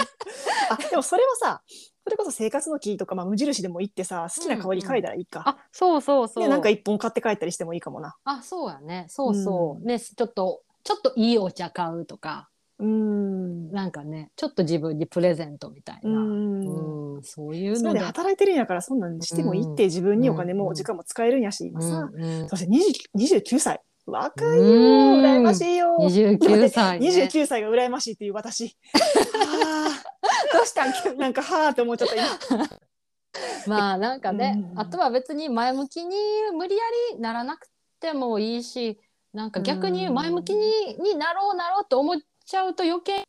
[SPEAKER 2] あでもそれはさそれこそ生活のキーとか、まあ、無印でも行ってさ好きな香り嗅いだらいいか。
[SPEAKER 1] あ、そうそうそう。
[SPEAKER 2] でなんか一本買って帰ったりしてもいいかもな。
[SPEAKER 1] あ、そうやね。そうそう。
[SPEAKER 2] うん
[SPEAKER 1] ね、ちょっと、ちょっといいお茶買うとか、
[SPEAKER 2] うん。
[SPEAKER 1] なんかね、ちょっと自分にプレゼントみたいな。
[SPEAKER 2] うん
[SPEAKER 1] うん、そういうので。
[SPEAKER 2] 働いてるんやからそんなんしてもいいって、自分にお金
[SPEAKER 1] うん
[SPEAKER 2] も時間も使えるんやし今さ、そして20 29歳若いよ
[SPEAKER 1] うん
[SPEAKER 2] 羨ましいよ
[SPEAKER 1] 29歳、ね。[laughs]
[SPEAKER 2] 29歳が羨ましいっていう私 [laughs] あ [laughs]
[SPEAKER 1] どうしたん？
[SPEAKER 2] ーなんかはーって思っちゃった今。[laughs]
[SPEAKER 1] まあなんかね、
[SPEAKER 2] うん。
[SPEAKER 1] あとは別に前向きに無理やりならなくてもいいしなんか逆に前向きに,、になろうなろうと思っちゃうと余計だっ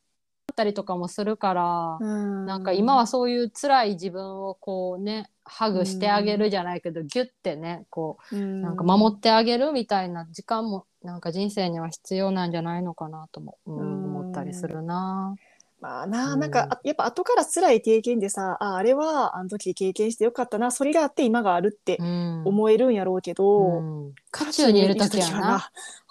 [SPEAKER 1] たりとかもするから、
[SPEAKER 2] な
[SPEAKER 1] なんか今はそういう辛い自分をこうねハグしてあげるじゃないけど、ギュッてねこうなんか守ってあげるみたいな時間もなんか人生には必要なんじゃないのかなとも、うん
[SPEAKER 2] うん。
[SPEAKER 1] 思ったりするな。
[SPEAKER 2] まあな
[SPEAKER 1] うん
[SPEAKER 2] なんかあやっぱ後から辛い経験でさああれはあの時経験してよかったなそれがあって今があるって
[SPEAKER 1] うん
[SPEAKER 2] 思えるんやろうけど、
[SPEAKER 1] うん渦中にいる時はな。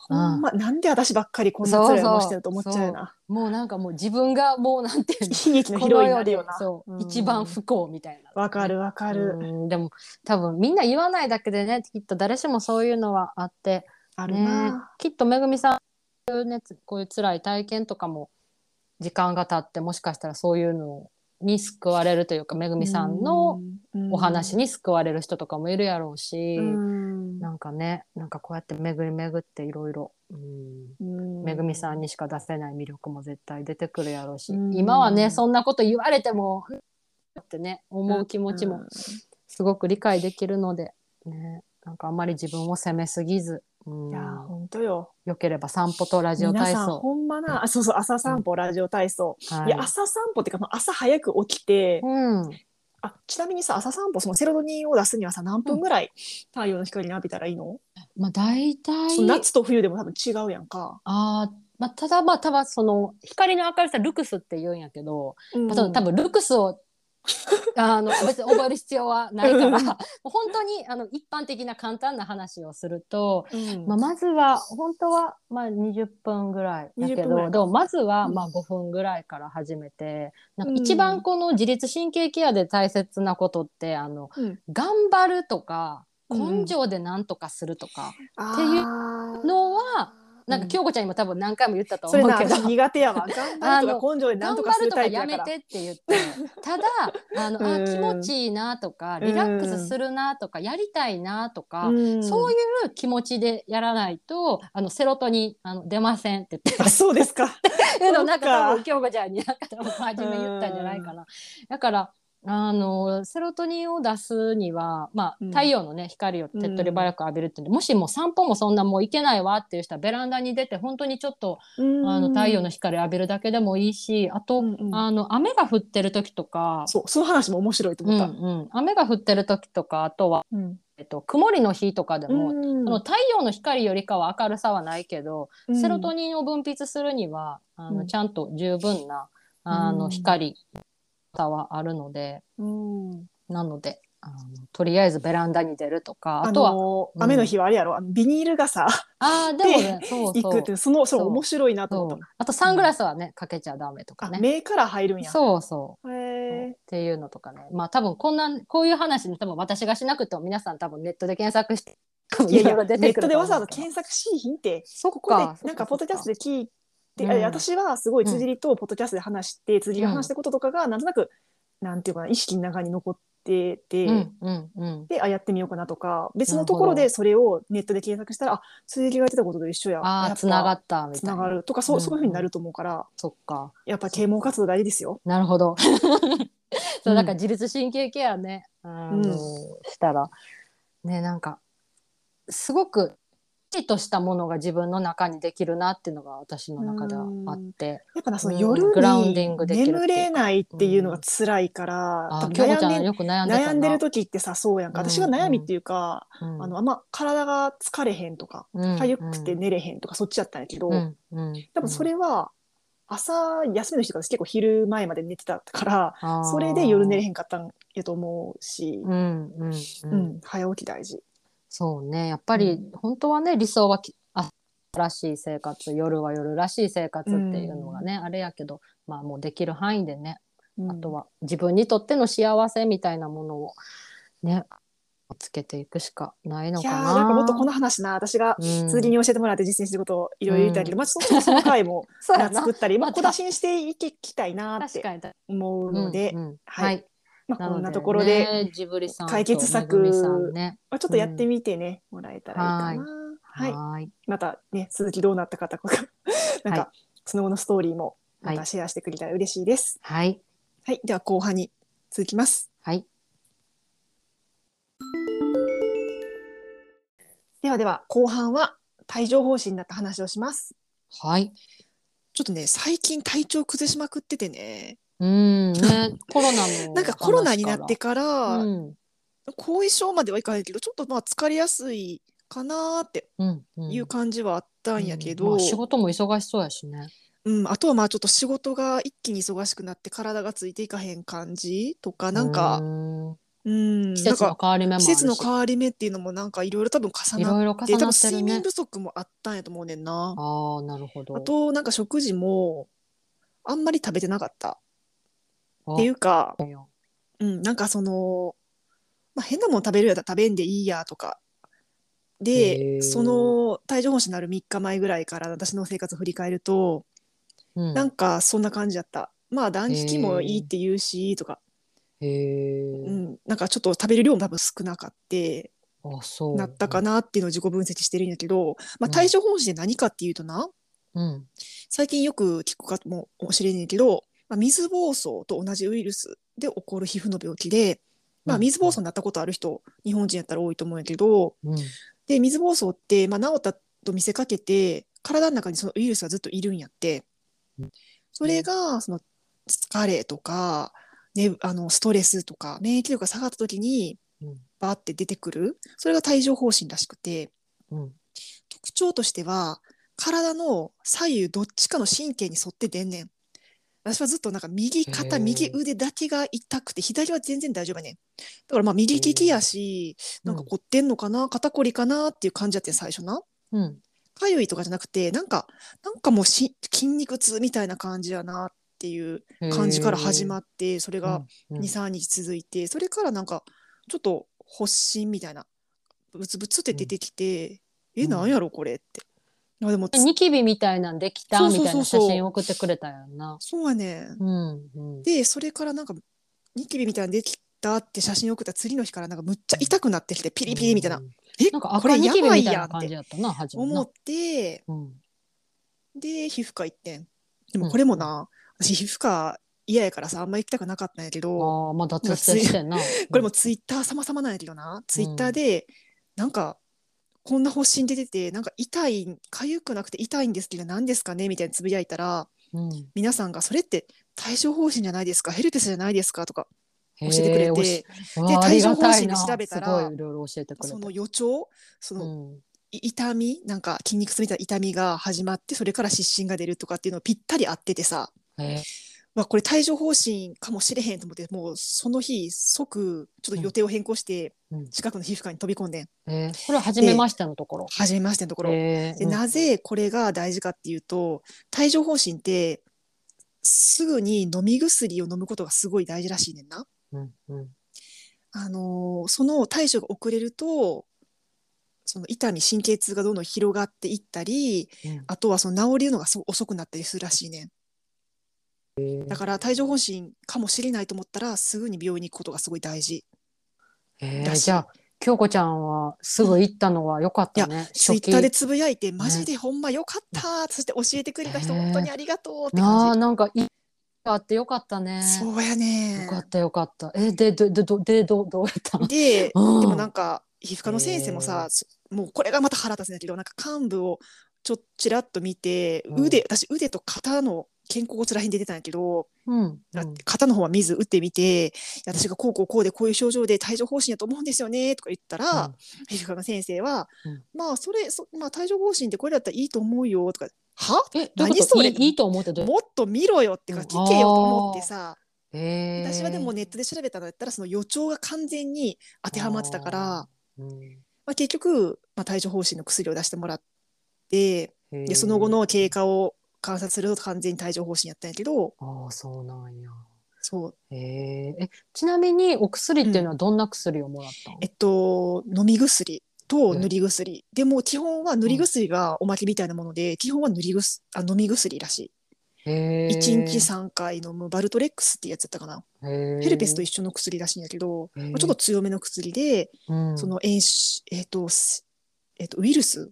[SPEAKER 2] ほんま、なんで私ばっかりこんな辛い思いしてると思っちゃうよな。
[SPEAKER 1] もうなんかもう自分がもうなんていうの
[SPEAKER 2] 悲劇のヒロインになるよな。
[SPEAKER 1] そう、
[SPEAKER 2] うん
[SPEAKER 1] 一番不幸みたいな。
[SPEAKER 2] わかるわかる。
[SPEAKER 1] うんでも多分みんな言わないだけでねきっと誰しもそういうのはあって
[SPEAKER 2] ある
[SPEAKER 1] ね
[SPEAKER 2] な。
[SPEAKER 1] きっとめぐみさんこういうねこういう辛い体験とかも時間が経ってもしかしたらそういうのに救われるというかめぐみさんのお話
[SPEAKER 2] に、
[SPEAKER 1] に救われる人とかもいるやろうし、
[SPEAKER 2] うん。
[SPEAKER 1] なんかねなんかこうやって巡り巡っていろいろ
[SPEAKER 2] うん
[SPEAKER 1] めぐみさんにしか出せない魅力も絶対出てくるやろうし、
[SPEAKER 2] うん。
[SPEAKER 1] 今はねそんなこと言われてもってね思う気持ちもすごく理解できるので、ね、なんかあんまり自分を責めすぎずうん
[SPEAKER 2] いやー本当よ。
[SPEAKER 1] よければ散歩とラジオ
[SPEAKER 2] 皆
[SPEAKER 1] 体操。
[SPEAKER 2] さんほんまなあそうそう朝散歩、ラジオ体操。
[SPEAKER 1] はい
[SPEAKER 2] いや朝散歩っていうかまあ朝早く起きて、
[SPEAKER 1] うん。
[SPEAKER 2] あちなみにさ朝散歩そのセロトニンを出すにはさ何分ぐらい太陽の光に浴びたらいいの、
[SPEAKER 1] まあ大体
[SPEAKER 2] 夏と冬でも多分違うやんか。
[SPEAKER 1] あーまあ、ただまあただその光の明るさルクスって言うんやけど、
[SPEAKER 2] うん
[SPEAKER 1] 多分ルクスをあの別に覚える必要はないからもう本当にあの一般的な簡単な話をすると、
[SPEAKER 2] うん。
[SPEAKER 1] まあ、まずは本当はまあ20分ぐらいだけ
[SPEAKER 2] 20分ぐらい
[SPEAKER 1] どでもまずは
[SPEAKER 2] うん。
[SPEAKER 1] まあ5分ぐらいから始めて、なんか
[SPEAKER 2] うん。
[SPEAKER 1] 一番この自律神経ケアで大切なことってあの
[SPEAKER 2] うん。
[SPEAKER 1] 頑張るとか
[SPEAKER 2] うん
[SPEAKER 1] 根性で何とかするとか、
[SPEAKER 2] あ
[SPEAKER 1] っていう
[SPEAKER 2] ー
[SPEAKER 1] のはなんか京子ちゃんにも多分何回も言ったと思うけど。
[SPEAKER 2] 私苦手やわ。[laughs] 頑張るとか根性で何
[SPEAKER 1] 頑張る
[SPEAKER 2] とかするタイプやから
[SPEAKER 1] てって言って。ただ [laughs] あのあ
[SPEAKER 2] うん。
[SPEAKER 1] 気持ちいいなとかリラックスするなとかやりたいなとか、
[SPEAKER 2] うん。
[SPEAKER 1] そういう気持ちでやらないとあのセロトニンあの出ませんって言って。
[SPEAKER 2] あそうですか。[laughs]
[SPEAKER 1] でもなんか多分京子ちゃんになんか多分初め言ったんじゃないかな。だからあのセロトニンを出すには、まあ
[SPEAKER 2] うん。
[SPEAKER 1] 太陽のね光を手っ取り早く浴びるっていうもしもう散歩もそんなもう行けないわっていう人はベランダに出て本当にちょっとあの太陽の光浴びるだけでもいいしあと、
[SPEAKER 2] うんうん。
[SPEAKER 1] あの雨が降ってる時とか、
[SPEAKER 2] そうその話も面白いと
[SPEAKER 1] うん
[SPEAKER 2] 思った。
[SPEAKER 1] うん、雨が降ってる時とかあとは、
[SPEAKER 2] うん。
[SPEAKER 1] えっと、曇りの日とかでも、
[SPEAKER 2] うん
[SPEAKER 1] その太陽の光よりかは明るさはないけど、
[SPEAKER 2] うん。
[SPEAKER 1] セロトニンを分泌するにはあの、
[SPEAKER 2] うん。
[SPEAKER 1] ちゃんと十分なあの、
[SPEAKER 2] うん
[SPEAKER 1] 光さはあるので
[SPEAKER 2] うん。
[SPEAKER 1] なのであのとりあえずベランダに出るとかあ
[SPEAKER 2] あ
[SPEAKER 1] とは、
[SPEAKER 2] の
[SPEAKER 1] うん。
[SPEAKER 2] 雨の日はあれやろ？あのビニール傘
[SPEAKER 1] あーでもねそう
[SPEAKER 2] 行くってそのそう面白いなと思った。
[SPEAKER 1] あとサングラスはね、かけちゃダメとか
[SPEAKER 2] あ
[SPEAKER 1] ね。
[SPEAKER 2] 目から入るんや。
[SPEAKER 1] そうそう。
[SPEAKER 2] へえ
[SPEAKER 1] っていうのとかね。まあ多分こんなこういう話に多分私がしなくても皆さん多分ネットで検索して
[SPEAKER 2] い
[SPEAKER 1] ろいろ出
[SPEAKER 2] ネッ
[SPEAKER 1] てくる
[SPEAKER 2] トでわざわざ検索しいひんって。
[SPEAKER 1] そっ
[SPEAKER 2] ここで
[SPEAKER 1] か
[SPEAKER 2] なんかポッドキャストで聞いて、
[SPEAKER 1] うん。
[SPEAKER 2] あ私はすごい辻りとポッドキャストで話して、辻りが話したこととかがなんとなく、なんていうかな意識の中に残ってて、
[SPEAKER 1] うんうんうん。
[SPEAKER 2] であやってみようかなとか別のところでそれをネットで検索したらあ辻りがやってたことと一緒や
[SPEAKER 1] あつながったみ
[SPEAKER 2] つ
[SPEAKER 1] たいな。
[SPEAKER 2] ながるとかそう,、
[SPEAKER 1] うん
[SPEAKER 2] そういうふうになると思うから。
[SPEAKER 1] そっか。
[SPEAKER 2] やっぱ啓蒙活動大事ですよ。
[SPEAKER 1] なるほど。[laughs] そう
[SPEAKER 2] うん。
[SPEAKER 1] だから自律神経ケアね。
[SPEAKER 2] うん。
[SPEAKER 1] したら。ねなんかすごくきちっとしたものが自分の中にできるなっていうのが私の中ではあって。
[SPEAKER 2] やっぱなその
[SPEAKER 1] うん
[SPEAKER 2] 夜に眠れないっていうのが辛いから、
[SPEAKER 1] あ
[SPEAKER 2] 多分悩んでる時ってさそうやんか。私が悩みっていうか、
[SPEAKER 1] うん。
[SPEAKER 2] あのあんま体が疲れへんとか
[SPEAKER 1] うん
[SPEAKER 2] 痒くて寝れへんとか、そっちやったんやけど、
[SPEAKER 1] うんうん
[SPEAKER 2] 多分それは朝休みの日とか私結構昼前まで寝てたからそれで夜寝れへんかったんやと思うし、
[SPEAKER 1] うんうんうん。
[SPEAKER 2] うん早起き大事。
[SPEAKER 1] そうね。やっぱり本当はね理想はき朝らしい生活夜は夜らしい生活っていうのがね、あれやけどまあもうできる範囲でね、
[SPEAKER 2] うん。
[SPEAKER 1] あとは自分にとっての幸せみたいなものをねつけていくしかないの
[SPEAKER 2] いやー
[SPEAKER 1] かな。
[SPEAKER 2] なんかもっとこの話な。私が
[SPEAKER 1] うん。
[SPEAKER 2] 続きに教えてもらって実践してることをいろいろ言いたいけど、まあその [laughs] その回も作ったり、まあ、小出しにしていきたいなって思うので、
[SPEAKER 1] うんうん。
[SPEAKER 2] は
[SPEAKER 1] はいい、
[SPEAKER 2] まあ、こんなところで、解決策
[SPEAKER 1] めぐみさんね。
[SPEAKER 2] まあ、ちょっとやってみてね、もらえたらいいかな。はい、
[SPEAKER 1] はい。
[SPEAKER 2] またね続きどうなったかとか [laughs] なんか、
[SPEAKER 1] は
[SPEAKER 2] その後のストーリーもまたシェアしてくれたら嬉しいです。
[SPEAKER 1] はい。
[SPEAKER 2] はい、では後半に続きます。
[SPEAKER 1] はい。
[SPEAKER 2] ではでは後半は帯状疱疹になった話をします。
[SPEAKER 1] はい。
[SPEAKER 2] ちょっとね最近体調崩しまくっててね
[SPEAKER 1] うんね [laughs] コロナの
[SPEAKER 2] なんかコロナになってから、
[SPEAKER 1] うん
[SPEAKER 2] 後遺症まではいかないけどちょっとまあ疲れやすいかなーって
[SPEAKER 1] うんうん
[SPEAKER 2] いう感じはあったんやけど、
[SPEAKER 1] まあ仕事も忙しそうやしね。
[SPEAKER 2] うん、あとはまあちょっと仕事が一気に忙しくなって体がついていかへん感じとかなんか
[SPEAKER 1] う、ん
[SPEAKER 2] うん、
[SPEAKER 1] 季節の変わり目
[SPEAKER 2] 季節の変わり目っていうのもなんかいろいろ多分重なって多分睡眠不。足もあったんやと思うねんな。
[SPEAKER 1] ああなるほど。
[SPEAKER 2] あとなんか食事もあんまり食べてなかった
[SPEAKER 1] あ
[SPEAKER 2] っていうか、うん、なんかその、まあ、変なもの食べるやったら食べんでいいやとか。でその帯状疱疹になる3日前ぐらいから私の生活を振り返ると、
[SPEAKER 1] うん。
[SPEAKER 2] なんかそんな感じだった。まあ断食もいいって言うしとか、
[SPEAKER 1] へえ、
[SPEAKER 2] うん、なんかちょっと食べる量も多分少なかって
[SPEAKER 1] あそう。
[SPEAKER 2] なったかなっていうのを自己分析してるんやけど、ま
[SPEAKER 1] うん。
[SPEAKER 2] あ、帯状疱疹って何かっていうとな
[SPEAKER 1] うん。
[SPEAKER 2] 最近よく聞くかもしれんねんけど、まあ、水疱瘡と同じウイルスで起こる皮膚の病気で、まあ、
[SPEAKER 1] うん。
[SPEAKER 2] 水疱瘡になったことある人日本人やったら多いと思うんやけど
[SPEAKER 1] うん。
[SPEAKER 2] で水疱瘡って、まあ、治ったと見せかけて体の中にそのウイルスがずっといるんやって。
[SPEAKER 1] うん
[SPEAKER 2] それがその疲れとか、ね、あのストレスとか免疫力が下がった時に
[SPEAKER 1] うん。
[SPEAKER 2] バーって出てくる。それが帯状疱疹らしくて。
[SPEAKER 1] うん。
[SPEAKER 2] 特徴としては体の左右どっちかの神経に沿って出んねん。私はずっとなんか右
[SPEAKER 1] へ
[SPEAKER 2] 肩
[SPEAKER 1] ー。
[SPEAKER 2] 右腕だけが痛くて左は全然大丈夫やねん。だからまあ右利きやしなんか凝ってんのかな肩こりかなっていう感じやってん最初な。
[SPEAKER 1] うん。
[SPEAKER 2] かゆいとかじゃなくてなんかなんかもうし筋肉痛みたいな感じやなっていう感じから始ま
[SPEAKER 1] っ
[SPEAKER 2] ってそれが
[SPEAKER 1] うん。
[SPEAKER 2] 23日続いてそれからなんかちょっと発疹みたいなブツブツって出てきて、え
[SPEAKER 1] うん。
[SPEAKER 2] なんやろこれって。あでもつ
[SPEAKER 1] ニキビみたいなんできた？みたいな写真送ってくれたやんな。
[SPEAKER 2] そうやねん。
[SPEAKER 1] うんうん。
[SPEAKER 2] でそれからなんかニキビみたいなのできたって写真送った次の日からなんかむっちゃ痛くなってきてピリピリみたいな、
[SPEAKER 1] うん。
[SPEAKER 2] え
[SPEAKER 1] なんか
[SPEAKER 2] これ
[SPEAKER 1] 赤ニキビみたいな感じやったな、初めな
[SPEAKER 2] 思っ。て
[SPEAKER 1] うん。
[SPEAKER 2] で皮膚科行ってんでもこれもな、私皮膚科嫌やからさあんま行きたくなかったんやけど
[SPEAKER 1] ああ、まあ脱線してんな。[laughs]
[SPEAKER 2] これもツイッター様々なんやけどな、ツイッターでなんかこんな発疹出ててなんか痛い痒くなくて痛いんですけど何ですかねみたいにつぶやいたら
[SPEAKER 1] うん。
[SPEAKER 2] 皆さんがそれって帯状疱疹じゃないですかヘルペスじゃないですかとか
[SPEAKER 1] 教
[SPEAKER 2] 教えてくれて、
[SPEAKER 1] で
[SPEAKER 2] 帯状疱疹で調べたら
[SPEAKER 1] すごいいろいろ教えてくれた。
[SPEAKER 2] その予兆その、
[SPEAKER 1] うん
[SPEAKER 2] い痛みなんか筋肉痛みたいな痛みが始まってそれから湿疹が出るとかっていうのをぴったり合っててさ、
[SPEAKER 1] へ
[SPEAKER 2] まあ、これ帯状疱疹かもしれへんと思ってもうその日即ちょっと予定を変更して
[SPEAKER 1] うん
[SPEAKER 2] 近くの皮膚科に飛び込んでん、
[SPEAKER 1] えーそれは初めましてのところ。
[SPEAKER 2] 初めましてのところ。
[SPEAKER 1] えー
[SPEAKER 2] でなぜこれが大事かっていうと帯状疱疹ってすぐに飲み薬を飲むことがすごい大事らしいねんな。
[SPEAKER 1] うんうん
[SPEAKER 2] あのーその対処が遅れるとその痛み神経痛がどんどん広がっていったり
[SPEAKER 1] うん
[SPEAKER 2] あとはその治るのがすごい遅くなったりするらしいねん。だから帯状疱疹かもしれないと思ったらすぐに病院に行くことがすごい大事。
[SPEAKER 1] えーじゃあ京子ちゃんはすぐ行ったのは良かったね。
[SPEAKER 2] ツイッターでつぶやいてマジでほんまよかった、そして教えてくれた人
[SPEAKER 1] ね
[SPEAKER 2] 本当にありがとうって
[SPEAKER 1] な
[SPEAKER 2] 感じ。
[SPEAKER 1] あなんかいいあってよかったね。
[SPEAKER 2] そうやね
[SPEAKER 1] よかったよかった。えでででどでどどうやったの？
[SPEAKER 2] で、
[SPEAKER 1] うん
[SPEAKER 2] でもなんか皮膚科の先生もさ、そもうこれがまた腹立つんだけどなんか幹部をちょっとちらっと見て、
[SPEAKER 1] うん
[SPEAKER 2] 腕私腕と肩の肩甲骨らへんで出てたんやけど、
[SPEAKER 1] うんうん。
[SPEAKER 2] 肩の方は水打ってみて私がこうこうこうでこういう症状で帯状疱疹やと思うんですよねとか言ったら、
[SPEAKER 1] うん。
[SPEAKER 2] 皮膚科の先生は、
[SPEAKER 1] うん。
[SPEAKER 2] まあそれそ、まあ、帯状疱疹ってこれだったらいいと思うよとかは？
[SPEAKER 1] え
[SPEAKER 2] 何それ？
[SPEAKER 1] いいと思って
[SPEAKER 2] もっと見ろよってか
[SPEAKER 1] うん
[SPEAKER 2] 聞けよと思ってさ。
[SPEAKER 1] えー。
[SPEAKER 2] 私はでもネットで調べたのだったらその予兆が完全に当てはまってたから。
[SPEAKER 1] うん
[SPEAKER 2] まあ、結局、まあ、帯状疱疹の薬を出してもらってでその後の経過を観察すると完全に帯状疱疹やったんやけど
[SPEAKER 1] ああそうなんや。
[SPEAKER 2] そう。
[SPEAKER 1] へー。えちなみにお薬っていうのはどんな薬をもらったの？
[SPEAKER 2] えっと飲み薬と
[SPEAKER 1] うん。
[SPEAKER 2] 塗り薬、でも基本は塗り薬がおまけみたいなもので、基本は塗り薬あ飲み薬らし
[SPEAKER 1] へ
[SPEAKER 2] い1日
[SPEAKER 1] さ
[SPEAKER 2] 3回飲むバルトレックスってやつやったかな。ヘ
[SPEAKER 1] ヘ
[SPEAKER 2] ルペスと一緒の薬らしいんやけど、まあ、ちょっと強めの薬で、
[SPEAKER 1] うん。
[SPEAKER 2] その炎症えっとすえっとウイルス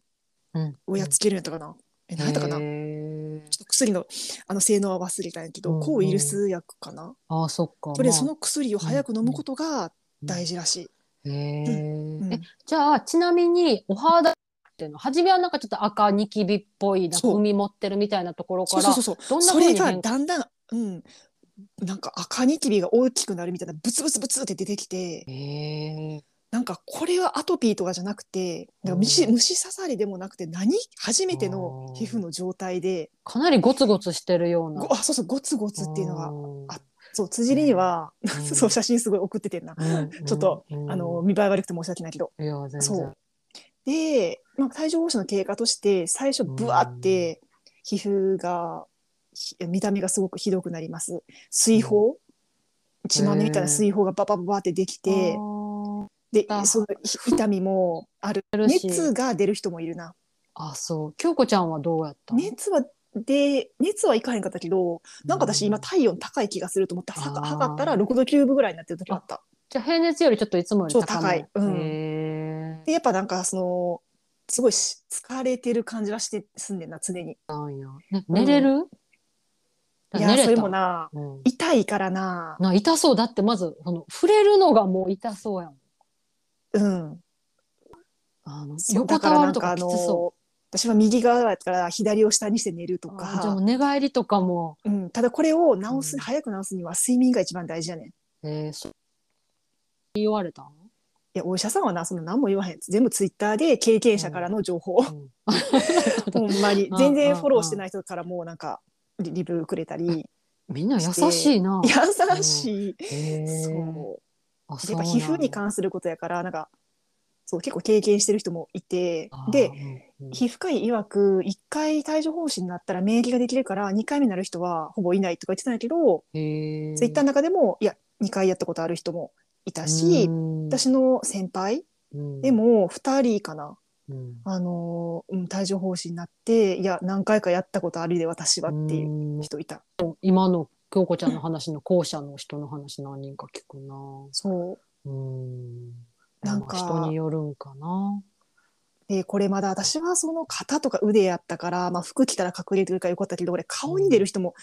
[SPEAKER 1] うん。
[SPEAKER 2] をやっつけるんやったかな、え何やったかな、ちょっと薬のあの性能は忘れたんやけど、
[SPEAKER 1] うん
[SPEAKER 2] 抗ウイルス薬かな？
[SPEAKER 1] ああそっか。
[SPEAKER 2] とりあえずそ
[SPEAKER 1] ま
[SPEAKER 2] の薬を早く飲むことが大
[SPEAKER 1] 事。
[SPEAKER 2] 事らしい。
[SPEAKER 1] へー。
[SPEAKER 2] うん
[SPEAKER 1] えじゃあちなみにお肌っていうの初めはなんかちょっと赤ニキビっぽいなんか海持ってるみたいなところから
[SPEAKER 2] そうそうそうそれがだんだん、うん、なんか赤ニキビが大きくなるみたいなブツブツブツって出てきて、なんかこれはアトピーとかじゃなくて、なんか虫
[SPEAKER 1] うん。
[SPEAKER 2] 虫刺されでもなくて何初めての皮膚の状態で、
[SPEAKER 1] かなりゴツゴツしてるような。
[SPEAKER 2] ごあそうそうゴツゴツっていうのが、
[SPEAKER 1] うん
[SPEAKER 2] あそう辻りには、
[SPEAKER 1] うん。[laughs]
[SPEAKER 2] そう写真すごい送っててんな。
[SPEAKER 1] うん [laughs]
[SPEAKER 2] ちょっと、
[SPEAKER 1] うん。
[SPEAKER 2] あの見栄え悪くて申し訳ないけど。
[SPEAKER 1] いや全然。
[SPEAKER 2] そう。で、まあ、帯状疱疹の経過として最初ブワーって皮膚がひ見た目がすごくひどくなります。水疱血まみみたいな水疱がババババってできてで
[SPEAKER 1] あ
[SPEAKER 2] そのひ痛みもある。[laughs] 熱が出る人もいるな。
[SPEAKER 1] あそう。京子ちゃんはどうやったの？
[SPEAKER 2] 熱はで熱はいかへんかったけどなんか私今体温高い気がすると思ってはか
[SPEAKER 1] あー。
[SPEAKER 2] 測ったら6度9分ぐらいになってる時あった。
[SPEAKER 1] じゃあ平熱よりちょっといつもより高
[SPEAKER 2] い。うん。
[SPEAKER 1] へ
[SPEAKER 2] でやっぱなんかそのすごいし疲れてる感じはしてすんねんな常に。
[SPEAKER 1] えなんや、ね、寝れる、
[SPEAKER 2] い
[SPEAKER 1] 寝れた。
[SPEAKER 2] やそれもな
[SPEAKER 1] うん。
[SPEAKER 2] 痛いからな。
[SPEAKER 1] な痛そう。だってまずその触れるのがもう痛そうやん
[SPEAKER 2] うん。
[SPEAKER 1] あの横たわるとかきつそ
[SPEAKER 2] の私は右側から左を下にして寝ると
[SPEAKER 1] う。あーじゃあ寝返りとかも、
[SPEAKER 2] うん、ただこれを直す、
[SPEAKER 1] うん。
[SPEAKER 2] 早く直すには睡眠が一番大事やねん。い
[SPEAKER 1] えー、そう。言われたん
[SPEAKER 2] やお医者さんはなその何も言わへん全部ツイッターで経験者からの情報、
[SPEAKER 1] うん。[laughs]
[SPEAKER 2] ほんまに。
[SPEAKER 1] うん。
[SPEAKER 2] 全然フォローしてない人からもなんかリリブくれたり
[SPEAKER 1] みんな優しいな。
[SPEAKER 2] 優しい、
[SPEAKER 1] へー。
[SPEAKER 2] そう。
[SPEAKER 1] あ
[SPEAKER 2] やっぱ皮膚に関することやからなんかそう結構経験してる人もいて
[SPEAKER 1] で
[SPEAKER 2] で、皮膚科医曰く1回帯状疱疹になったら免疫ができるから2回目になる人はほぼいないとか言ってたんやけど、
[SPEAKER 1] へ
[SPEAKER 2] ツイッターの中でもいや2回やったことある人もいたし、私の先輩で、も2人かな、
[SPEAKER 1] うん。
[SPEAKER 2] あのーうん、帯状疱疹になっていや何回かやったことあるで私はっていう
[SPEAKER 1] うん。
[SPEAKER 2] 人いた。
[SPEAKER 1] 今の京子ちゃんの話の後者の人の話何人か聞くな。
[SPEAKER 2] そう
[SPEAKER 1] うん。
[SPEAKER 2] なんか
[SPEAKER 1] まあ人によるんかな。
[SPEAKER 2] でこれまだ私はその肩とか腕やったから、まあ、服着たら隠れてるからよかったけどこれ顔に出る人も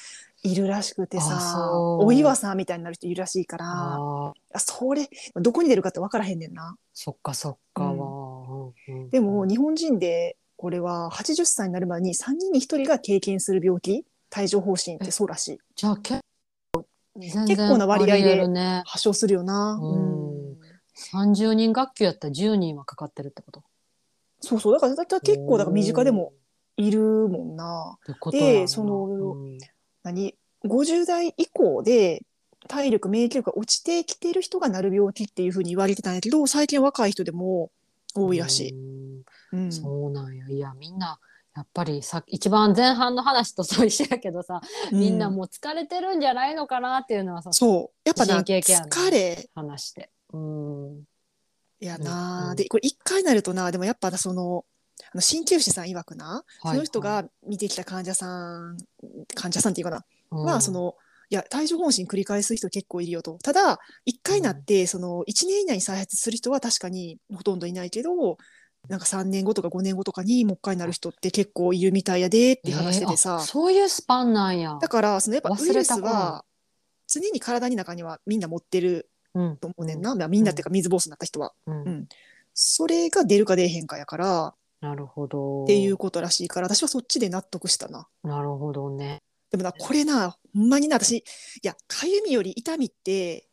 [SPEAKER 2] いるらしくて
[SPEAKER 1] あ
[SPEAKER 2] さ、
[SPEAKER 1] そう
[SPEAKER 2] お岩さんみたいになる人いるらしいから
[SPEAKER 1] あ
[SPEAKER 2] それどこに出るかって分からへんねんな。
[SPEAKER 1] そっかそっか
[SPEAKER 2] うんでも日本人でこれは80歳になるまでに3人に1人が経験する病気帯状疱疹ってそうらしい。
[SPEAKER 1] じゃあ結構
[SPEAKER 2] 結構な割合で。発症するよな、
[SPEAKER 1] うん。30人学級やったら10人はかかってるってこと？
[SPEAKER 2] そうそう。だからだ結構だから身近でもいるもんな。でその
[SPEAKER 1] うん
[SPEAKER 2] 何50代以降で体力免疫力が落ちてきてる人がなる病気っていうふうに言われてたんやけど最近若い人でも多いらしい。
[SPEAKER 1] うん。
[SPEAKER 2] うん。
[SPEAKER 1] そうなんや。いや、みんな、やっぱりさ、一番前半の話とそう一緒やけどさ、みんなもう疲れてるんじゃないのかなっていうのはさ、
[SPEAKER 2] そう。やっぱな疲れ。
[SPEAKER 1] 話して。うん。
[SPEAKER 2] や
[SPEAKER 1] うんうん。
[SPEAKER 2] なでこれ一回なるとなでもやっぱそのあの鍼灸師さん曰くな、その人が見てきた患者さん患者さんっていうかな、
[SPEAKER 1] うん、
[SPEAKER 2] まあそのいや帯状疱疹繰り返す人結構いるよと。ただ一回なってその1年以内に再発する人は確かにほとんどいないけどなんか3年後とか5年後とかにもう一回なる人って結構いるみたいやでって話しててさ、
[SPEAKER 1] えーあそういうスパンなんや。
[SPEAKER 2] だからそのやっぱウイルスは常に体の中にはみんな持ってる
[SPEAKER 1] うん。
[SPEAKER 2] と思うねんな、まあみんなっていうか水疱瘡になった人は、
[SPEAKER 1] うん。
[SPEAKER 2] うん。それが出るか出えへんかやから。
[SPEAKER 1] なるほど。
[SPEAKER 2] っていうことらしいから私はそっちで納得したな。
[SPEAKER 1] なるほどね。
[SPEAKER 2] でもなこれなほんまにな私いやかゆみより痛みって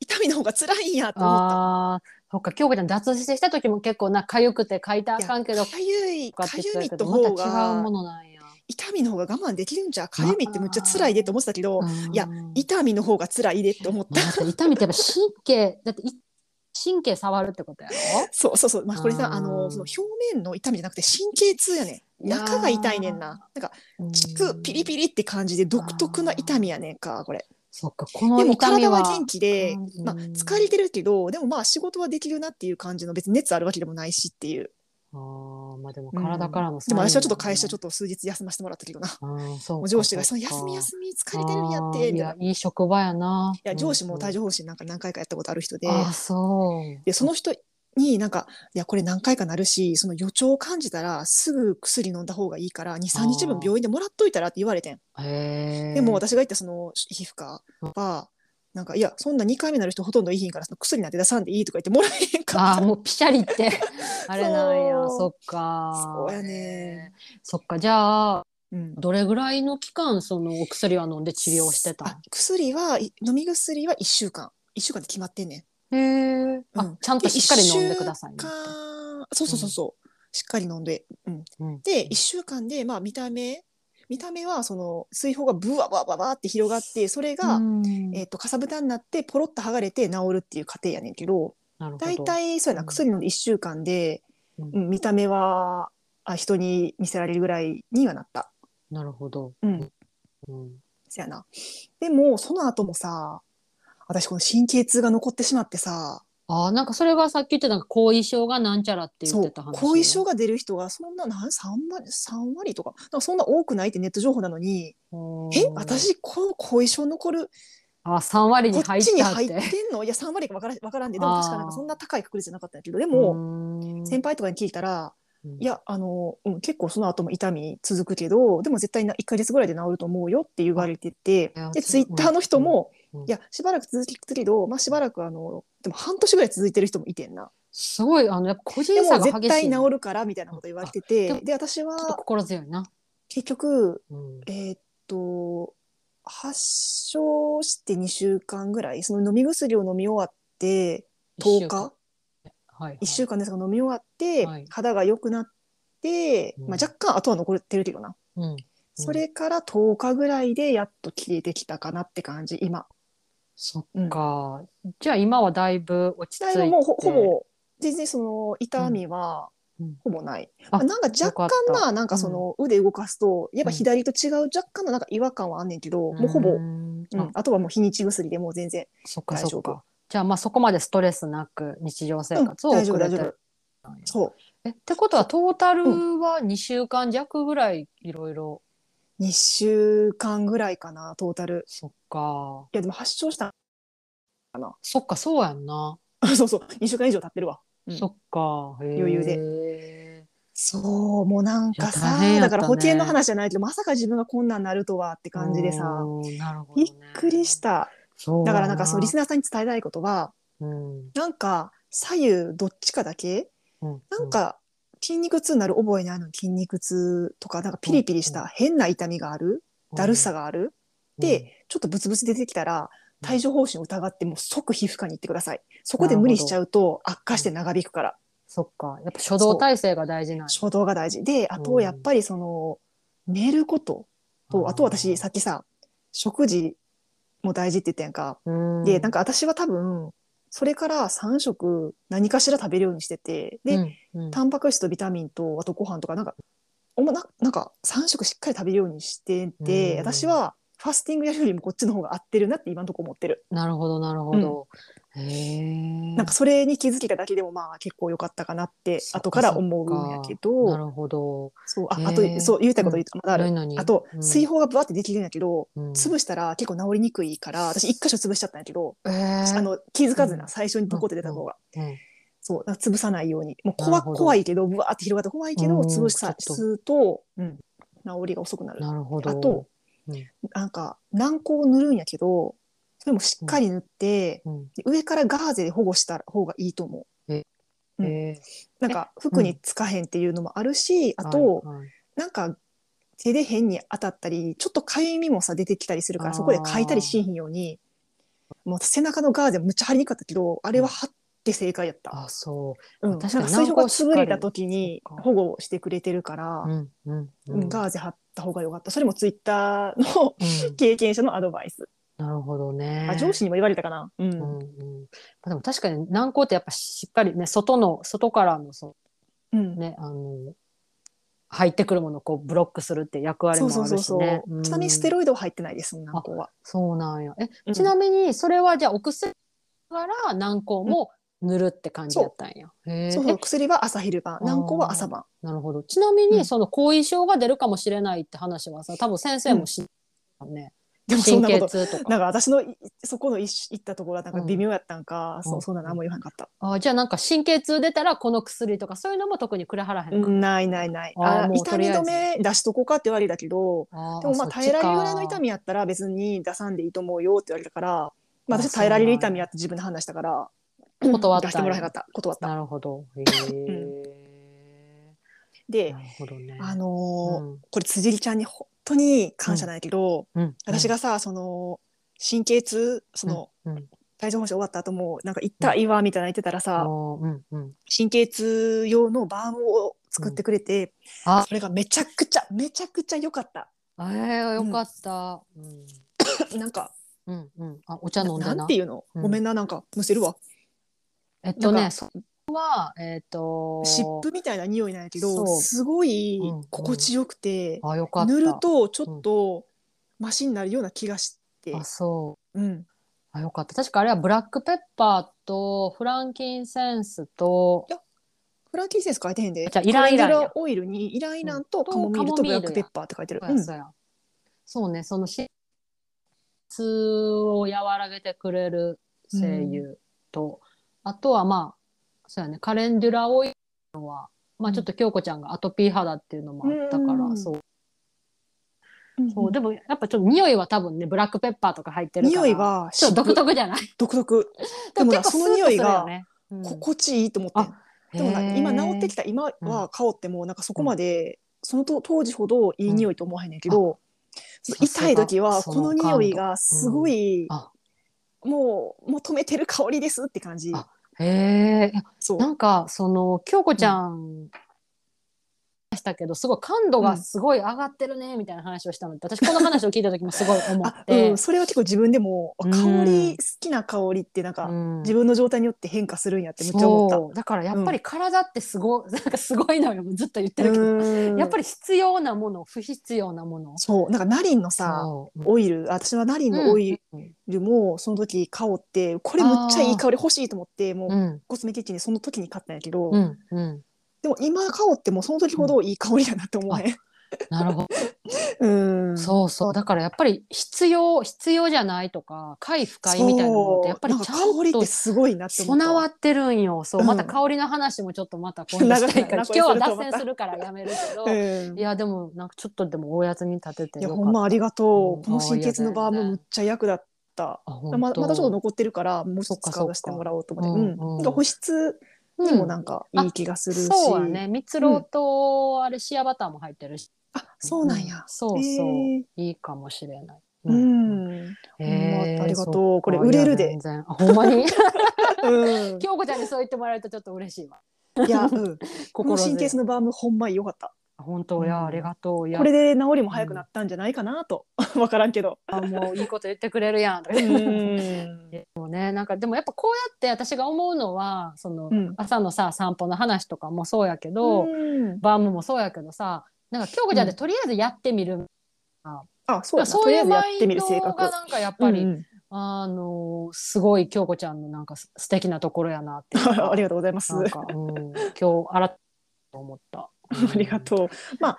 [SPEAKER 2] 痛みの方が辛いんやと思った
[SPEAKER 1] そっか、京子ちゃん脱水した時も結構な、痒くて書いたらあかんけど、
[SPEAKER 2] かゆい
[SPEAKER 1] とかっ
[SPEAKER 2] かゆみと方
[SPEAKER 1] た違うも
[SPEAKER 2] が
[SPEAKER 1] のなんや。
[SPEAKER 2] 痛みの方が我慢できるんじゃかゆみってむっちゃ辛いでって思ってたけど
[SPEAKER 1] うん。
[SPEAKER 2] いや痛みの方が辛いでって思った。
[SPEAKER 1] まあ痛みってやっぱ神経、だってい神経触るってことやろ？
[SPEAKER 2] そうそうそう。まあこれさあのその表面の痛みじゃなくて神経痛やねん。中が痛いねんな。なんかチクピリピリって感じで独特な痛みやねんかこれ
[SPEAKER 1] そっか、この
[SPEAKER 2] でも
[SPEAKER 1] 痛みは。
[SPEAKER 2] 体は元気で、
[SPEAKER 1] うん。
[SPEAKER 2] まあ、疲れてるけどでもまあ仕事はできるなっていう感じの別に熱あるわけでもないしっていう。
[SPEAKER 1] あーまあでも体からの
[SPEAKER 2] でも私はちょっと会社ちょっ
[SPEAKER 1] と、
[SPEAKER 2] と数日休ませてもらったけどな。上司が「その休み休み疲れてるんやって」みたいな。い
[SPEAKER 1] いい職場やな。
[SPEAKER 2] いや上司も帯
[SPEAKER 1] 丈
[SPEAKER 2] 状疱疹なんか何回かやったことある人で、
[SPEAKER 1] あ、そう。
[SPEAKER 2] でその人になんか「いやこれ何回かなるしその予兆を感じたらすぐ薬飲んだ方がいいから23日分病院でもらっといたら」って言われてん。でも私が行ったその皮膚科はなんか「いやそんな2回目なる人ほとんどいいひんからその薬なんて出さんでいい」とか言ってもらえへんか
[SPEAKER 1] ああ、
[SPEAKER 2] った
[SPEAKER 1] もうピシャリって。[laughs] あれなんや。
[SPEAKER 2] そ
[SPEAKER 1] っか。
[SPEAKER 2] そうやね。
[SPEAKER 1] そっか、じゃあ、
[SPEAKER 2] うん
[SPEAKER 1] どれぐらいの期間、そのお薬は飲んで治療してた
[SPEAKER 2] あ薬はい飲み薬は1週間1週間で決まってんねん
[SPEAKER 1] へえ。あ、
[SPEAKER 2] うん
[SPEAKER 1] ちゃんとしっかり飲んでくださいね
[SPEAKER 2] そうそうそうそう、しっかり飲んで、うん、
[SPEAKER 1] うん
[SPEAKER 2] で1週間でまあ見た目見た目はその水泡がブワバババって広がってそれが、
[SPEAKER 1] うん
[SPEAKER 2] えっとかさぶたになってポロッと剥がれて治るっていう過程やねんけど。大体そうやな
[SPEAKER 1] うん
[SPEAKER 2] 薬飲んで1週間で、
[SPEAKER 1] うん
[SPEAKER 2] うん見た目はあ人に見せられるぐらいにはなった。
[SPEAKER 1] なるほど。
[SPEAKER 2] うん
[SPEAKER 1] うん。
[SPEAKER 2] そやな。でもその後もさ私この神経痛が残ってしまってさ。
[SPEAKER 1] ああ、なんかそれがさっき言ってた後遺症がなんちゃらって言ってた話。
[SPEAKER 2] 後遺症が出る人がそんな何3割 ,3 割とか。かそんな多くないってネット情報なのに
[SPEAKER 1] うん
[SPEAKER 2] え？私この後遺症残る？
[SPEAKER 1] あ、3割
[SPEAKER 2] こっ
[SPEAKER 1] に入っ
[SPEAKER 2] ちに入って。んの？いや3割か分から分からんで。でも確かなんかそんな高い確率じゃなかったけどでも、
[SPEAKER 1] も
[SPEAKER 2] 先輩とかに聞いたら
[SPEAKER 1] うん。
[SPEAKER 2] いやあの、うん、結構その後も痛み続くけどでも絶対な1ヶ月ぐらいで治ると思うよって言われててでツイッターの人も、いやしばらく続くけど、まあ、しばらくあのでも半年ぐらい続いてる人もいてんな。
[SPEAKER 1] すごいあのやっぱ個
[SPEAKER 2] で
[SPEAKER 1] 人差が激しいな。
[SPEAKER 2] 対治るからみたいなこと言われてて、
[SPEAKER 1] うん。
[SPEAKER 2] で私は
[SPEAKER 1] 心強いな。
[SPEAKER 2] 結局
[SPEAKER 1] うん。
[SPEAKER 2] えーっと発症して2週間ぐらいその飲み薬を飲み終わって10日？
[SPEAKER 1] はいはい。
[SPEAKER 2] 1週間ですが飲み終わって、
[SPEAKER 1] はい。
[SPEAKER 2] 肌が良くなって、
[SPEAKER 1] うん。
[SPEAKER 2] まあ、若干後は残ってるけどな。
[SPEAKER 1] うん。
[SPEAKER 2] それから10日ぐらいでやっと消えてきたかなって感じ今
[SPEAKER 1] そっか。じゃあ今はだいぶ落ち着いて。
[SPEAKER 2] もうほほぼ全然その痛みは
[SPEAKER 1] うん。
[SPEAKER 2] ほぼない、
[SPEAKER 1] あ
[SPEAKER 2] まあなんか若干
[SPEAKER 1] た。
[SPEAKER 2] ななんかその腕動かすとやっぱ左と違う若干のなんか違和感はあんねんけど、もうほぼ、
[SPEAKER 1] う
[SPEAKER 2] うん。
[SPEAKER 1] んあ。
[SPEAKER 2] あとはもう日にち薬でもう全然
[SPEAKER 1] そっか
[SPEAKER 2] 大丈夫。
[SPEAKER 1] そっか。じゃあまあそこまでストレスなく日常生活を
[SPEAKER 2] うん大丈夫
[SPEAKER 1] 送れて
[SPEAKER 2] 大丈
[SPEAKER 1] る
[SPEAKER 2] 夫。そ
[SPEAKER 1] えってことはトータルは2週間弱ぐらいいろいろ。
[SPEAKER 2] う2週間ぐらいかなトータル。
[SPEAKER 1] そっか。
[SPEAKER 2] いやでも発症した
[SPEAKER 1] そっかそうやんな。[laughs]
[SPEAKER 2] そうそう2週間以上経ってるわ、うん。
[SPEAKER 1] そっか。余
[SPEAKER 2] 余裕
[SPEAKER 1] で。
[SPEAKER 2] そうもうなんかさ、
[SPEAKER 1] ね。
[SPEAKER 2] だから保険の話じゃないけどまさか自分がこんなんなるとはって感じでさ
[SPEAKER 1] うんなるほど
[SPEAKER 2] び
[SPEAKER 1] ね
[SPEAKER 2] っくりした。だからなんかそうリス
[SPEAKER 1] ナ
[SPEAKER 2] ナーさんに伝えたいことは
[SPEAKER 1] うん。
[SPEAKER 2] なんか左右どっちかだけ
[SPEAKER 1] うん。
[SPEAKER 2] なんか筋肉痛になる覚えないのに筋肉痛とかなんかピリピリした変な痛みがある、だるさがある、で、ちょっとブツブツ出てきたら
[SPEAKER 1] うん。
[SPEAKER 2] 帯状疱疹を疑ってもう即皮膚科に行ってください。そこで無理しちゃうと悪化して長引くから。
[SPEAKER 1] そっか。やっぱ初動体制が大事なんや。
[SPEAKER 2] 衝動が大事。であ
[SPEAKER 1] うん。
[SPEAKER 2] とやっぱりその寝ること。とあと私さっきさ食事も大事って言ったやんか。
[SPEAKER 1] うん。
[SPEAKER 2] でなんか私は多分それから3食何かしら食べるようにしててで、
[SPEAKER 1] うんうん。
[SPEAKER 2] タンパク質とビタミンとあとご飯とかなんかおもななんか3食しっかり食べるようにしてて、
[SPEAKER 1] うん
[SPEAKER 2] 私はファスティングやるよりもこっちの方が合ってるなって今のところ思ってる、
[SPEAKER 1] なるほどなるほど。へえ。
[SPEAKER 2] なんかそれに気づけただけでもまあ結構良かったかなって後から思うんやけ
[SPEAKER 1] な
[SPEAKER 2] ど
[SPEAKER 1] るほど。
[SPEAKER 2] そうああとそう言いたいこと言ったまだある、
[SPEAKER 1] 何々
[SPEAKER 2] あと、
[SPEAKER 1] うん。
[SPEAKER 2] 水泡がブワってできるんやけど
[SPEAKER 1] うん。
[SPEAKER 2] 潰したら結構治りにくいから私一箇所潰しちゃったんやけど、
[SPEAKER 1] えー。
[SPEAKER 2] あの気づかずな、
[SPEAKER 1] うん。
[SPEAKER 2] 最初にボコって出た方が、
[SPEAKER 1] うん
[SPEAKER 2] そうだから潰さないように。もう怖怖いけどブワーって広がって怖いけど
[SPEAKER 1] うん
[SPEAKER 2] 潰さすと、うん、治りが遅くなる。
[SPEAKER 1] なるほど。
[SPEAKER 2] あと
[SPEAKER 1] うん。
[SPEAKER 2] なんか軟膏を塗るんやけどそれもしっかり塗って、
[SPEAKER 1] うん。
[SPEAKER 2] 上からガーゼで保護した方がいいと思う。うん。
[SPEAKER 1] えー。
[SPEAKER 2] なんか服につかへんっていうのもあるし、あと、
[SPEAKER 1] はいはい。
[SPEAKER 2] なんか手で変に当たったりちょっとかゆみもさ出てきたりするからそこでかいたりしんように。もう背中のガーゼむっちゃ貼りにくかったけどあれは貼って正解やった、
[SPEAKER 1] あそ
[SPEAKER 2] う。ん、
[SPEAKER 1] 確かに
[SPEAKER 2] 水泡が潰れた時に保護してくれてるから、
[SPEAKER 1] う。うんうん。
[SPEAKER 2] う
[SPEAKER 1] うんん。
[SPEAKER 2] ガーゼ貼った方がよかった。それもツイッターの
[SPEAKER 1] うん。[laughs]
[SPEAKER 2] 経験者のアドバイス、
[SPEAKER 1] なるほどね。
[SPEAKER 2] あ上司にも言われたかな、うん。
[SPEAKER 1] うんうん。まあでも確かに軟膏ってやっぱしっかりね外の外からのそ
[SPEAKER 2] うん。
[SPEAKER 1] うねあの入ってくるものをこうブロックするって役割もあ
[SPEAKER 2] そうそうそうそう、
[SPEAKER 1] るしね。
[SPEAKER 2] ちなみにステロイドは入ってないです軟膏は、
[SPEAKER 1] そうなんや。え、
[SPEAKER 2] うん。
[SPEAKER 1] ちなみにそれはじゃあお薬から軟膏も塗るって感じやったんや。へー。
[SPEAKER 2] そうそう。
[SPEAKER 1] え
[SPEAKER 2] 薬は朝昼晩。軟膏は朝晩。
[SPEAKER 1] なるほど。ちなみ
[SPEAKER 2] うん。
[SPEAKER 1] にその後遺症が出るかもしれないって話はさ、多分先生も知ってたね。
[SPEAKER 2] でもそん
[SPEAKER 1] 神
[SPEAKER 2] なこと
[SPEAKER 1] 経痛とか。
[SPEAKER 2] なんか私のいそこのい行ったところはなんか
[SPEAKER 1] うん。
[SPEAKER 2] 微妙やったんか、
[SPEAKER 1] うん。
[SPEAKER 2] そうそんな何も言わなかった、
[SPEAKER 1] あじゃあなんか神経痛出たらこの薬とかそういうのも特にくれはらへんか？
[SPEAKER 2] ないないない。
[SPEAKER 1] あー
[SPEAKER 2] あ
[SPEAKER 1] もうとりあえず。
[SPEAKER 2] 痛み止め出しとこうかって言われたけど
[SPEAKER 1] あー
[SPEAKER 2] でもまあ耐えられるぐらいの
[SPEAKER 1] か
[SPEAKER 2] 痛みやったら別に出さんでいいと思うよって言われたから、まあ、
[SPEAKER 1] あ
[SPEAKER 2] 私耐えられる痛みやって自分で判断したから [clears throat]
[SPEAKER 1] 断った。
[SPEAKER 2] 出してもらえなかった。断った。
[SPEAKER 1] なるほど。へえ。
[SPEAKER 2] で
[SPEAKER 1] なるほどね。
[SPEAKER 2] あのー
[SPEAKER 1] うん。
[SPEAKER 2] これ辻里ちゃんに本当に感謝なんやけど、
[SPEAKER 1] うん。
[SPEAKER 2] 私がさその神経痛その、
[SPEAKER 1] うん。うん。
[SPEAKER 2] 帯状疱疹終わった後もなんか行ったいいわみたいな言ってたら
[SPEAKER 1] あ
[SPEAKER 2] さ、
[SPEAKER 1] ーうんうん。
[SPEAKER 2] 神経痛用のバームを作ってくれて、
[SPEAKER 1] あ。
[SPEAKER 2] それがめちゃくちゃめちゃくちゃ良かった。
[SPEAKER 1] えー、よかった。うん。
[SPEAKER 2] なんか
[SPEAKER 1] うんうん。あお茶飲んでな。
[SPEAKER 2] なんていうの、
[SPEAKER 1] うん。
[SPEAKER 2] ごめんななんかむせるわ
[SPEAKER 1] えっとね、それはえっと
[SPEAKER 2] 湿布みたいな匂いなんやけどすごい
[SPEAKER 1] うん
[SPEAKER 2] 心地よくて、
[SPEAKER 1] あよかった。
[SPEAKER 2] 塗るとちょっとマシになるような気がして、
[SPEAKER 1] あそう。
[SPEAKER 2] うん、
[SPEAKER 1] あよかった。確かあれはブラックペッパーとフランキンセンスと
[SPEAKER 2] いやフランキンセンス書いてへんで。
[SPEAKER 1] じゃあイランイラ
[SPEAKER 2] オイルにイランイランと
[SPEAKER 1] うん。
[SPEAKER 2] カモミールとブラックペッパーって書いてる、うん
[SPEAKER 1] そうね、そのし痛を和らげてくれる精油と、あとはまあそうやねカレンデュラオイルのはまあちょっと京子ちゃんがアトピー肌っていうのもあったから、
[SPEAKER 2] うん
[SPEAKER 1] そう。
[SPEAKER 2] うん
[SPEAKER 1] そうでもやっぱちょっと匂いは多分ねブラックペッパーとか入ってるから
[SPEAKER 2] 匂いは
[SPEAKER 1] ちょっと独
[SPEAKER 2] 特
[SPEAKER 1] 特じゃない？
[SPEAKER 2] 独特。[laughs] でもな
[SPEAKER 1] 結構
[SPEAKER 2] その匂いが心地いいと思って。でも今治ってき
[SPEAKER 1] た。
[SPEAKER 2] た今は香ってもなんかそこまで、そのと当時ほどいい匂いと思わへんねんけど、その痛い時はこの匂いがすごい、
[SPEAKER 1] あ
[SPEAKER 2] もう求めてる香りですって感じ
[SPEAKER 1] あへえ。なんかその京子ちゃんしたけど、すごい感度がすごい上がってるねみたいな話をしたので、私この話を聞いた時もすごい思っ
[SPEAKER 2] あ、
[SPEAKER 1] て、[laughs]
[SPEAKER 2] うん、それは結構自分でも
[SPEAKER 1] うん。
[SPEAKER 2] 香り好きな香りってなんか、
[SPEAKER 1] うん。
[SPEAKER 2] 自分の状態によって変化するんやってめっちゃ思った。
[SPEAKER 1] だからやっぱり体ってすごい、[laughs] なんかすごいのよずっと言ってるけど、
[SPEAKER 2] うん。
[SPEAKER 1] やっぱり必要なもの不必要なもの。
[SPEAKER 2] そう。なんかナリンのさ
[SPEAKER 1] そう。
[SPEAKER 2] オイル私はナリンのオイ
[SPEAKER 1] うん
[SPEAKER 2] ルもその時香ってこれむっちゃいい香り欲しいと思ってもう
[SPEAKER 1] うん。
[SPEAKER 2] コスメキッチンにその時に買ったんやけど、
[SPEAKER 1] うん。うん
[SPEAKER 2] でも今香ってもその時ほどいい香りだなって思わへん。
[SPEAKER 1] なるほど。[laughs]
[SPEAKER 2] うん。
[SPEAKER 1] そうそう。だからやっぱり必要必要じゃないとか快不快みたいなものってやっぱりちゃんと
[SPEAKER 2] なんか香りってすごいなって。
[SPEAKER 1] 備わってるんよ。そう、
[SPEAKER 2] うん。
[SPEAKER 1] また香りの話もちょっとまた今度したいから。[laughs] 今日は脱線するからやめるけど、[laughs]
[SPEAKER 2] うん。
[SPEAKER 1] いやでもなんかちょっとでもおやつに立てて
[SPEAKER 2] いや
[SPEAKER 1] よかった。
[SPEAKER 2] ほんまありがとう、
[SPEAKER 1] うん
[SPEAKER 2] この神経のバームむっちゃ役立った。
[SPEAKER 1] あ
[SPEAKER 2] ままだちょっと残ってるからもう一つ
[SPEAKER 1] そっか
[SPEAKER 2] 使わせてもらおうと思って、うん。なんか保湿にもなんかいい気がするし、
[SPEAKER 1] そうやね。蜜ろうと、あれシアバターも入ってるし。
[SPEAKER 2] あそうなんや、
[SPEAKER 1] そうそう、いいかもしれない、
[SPEAKER 2] う
[SPEAKER 1] うん。
[SPEAKER 2] ん、
[SPEAKER 1] へー
[SPEAKER 2] ありがとう。これ売れるで。
[SPEAKER 1] 全然。あほんまに？
[SPEAKER 2] うん、[laughs]
[SPEAKER 1] 京子ちゃんにそう言ってもらえるとちょっと嬉しいわ。
[SPEAKER 2] いや、[laughs] うん、この神経のバームほんま良かった
[SPEAKER 1] 本当や、
[SPEAKER 2] うん。
[SPEAKER 1] ありがとう。いや
[SPEAKER 2] これで治りも早くなったんじゃないかなと、[laughs] わからんけど。
[SPEAKER 1] あもういいこと言ってくれるやん。と [laughs] か [laughs] でもねなんかでもやっぱこうやって私が思うのはその、
[SPEAKER 2] うん。
[SPEAKER 1] 朝のさ散歩の話とかもそうやけど、
[SPEAKER 2] うん。
[SPEAKER 1] バームもそうやけどさなんか京子ちゃんってとりあえずやってみる、
[SPEAKER 2] あそうやな。
[SPEAKER 1] そう
[SPEAKER 2] とりあえずや
[SPEAKER 1] いうマイ
[SPEAKER 2] ってみる性
[SPEAKER 1] ンドが
[SPEAKER 2] 格。
[SPEAKER 1] なんかやっぱり、
[SPEAKER 2] うんうん。
[SPEAKER 1] あのすごい京子ちゃんのなんかす素敵なところやなって
[SPEAKER 2] ありがとうございます。
[SPEAKER 1] なんか、うん、今日改めて思った。
[SPEAKER 2] ありがとう。まあ、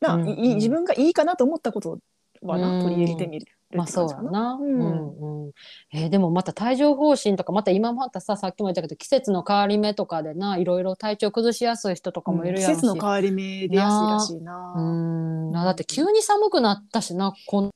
[SPEAKER 2] な、
[SPEAKER 1] うん
[SPEAKER 2] いい自分がいいかなと思ったことはな、
[SPEAKER 1] うん。
[SPEAKER 2] 取り入れてみる。
[SPEAKER 1] まあそうやな。
[SPEAKER 2] う
[SPEAKER 1] うんんうん。えーでもまた帯状疱疹とかまた今またささっきも言ったけど季節の変わり目とかでないろいろ体調崩しやすい人とかもいるやろし、
[SPEAKER 2] 季節の変わり目でやすいらしいな。
[SPEAKER 1] うん。なだって急に寒くなったしなこん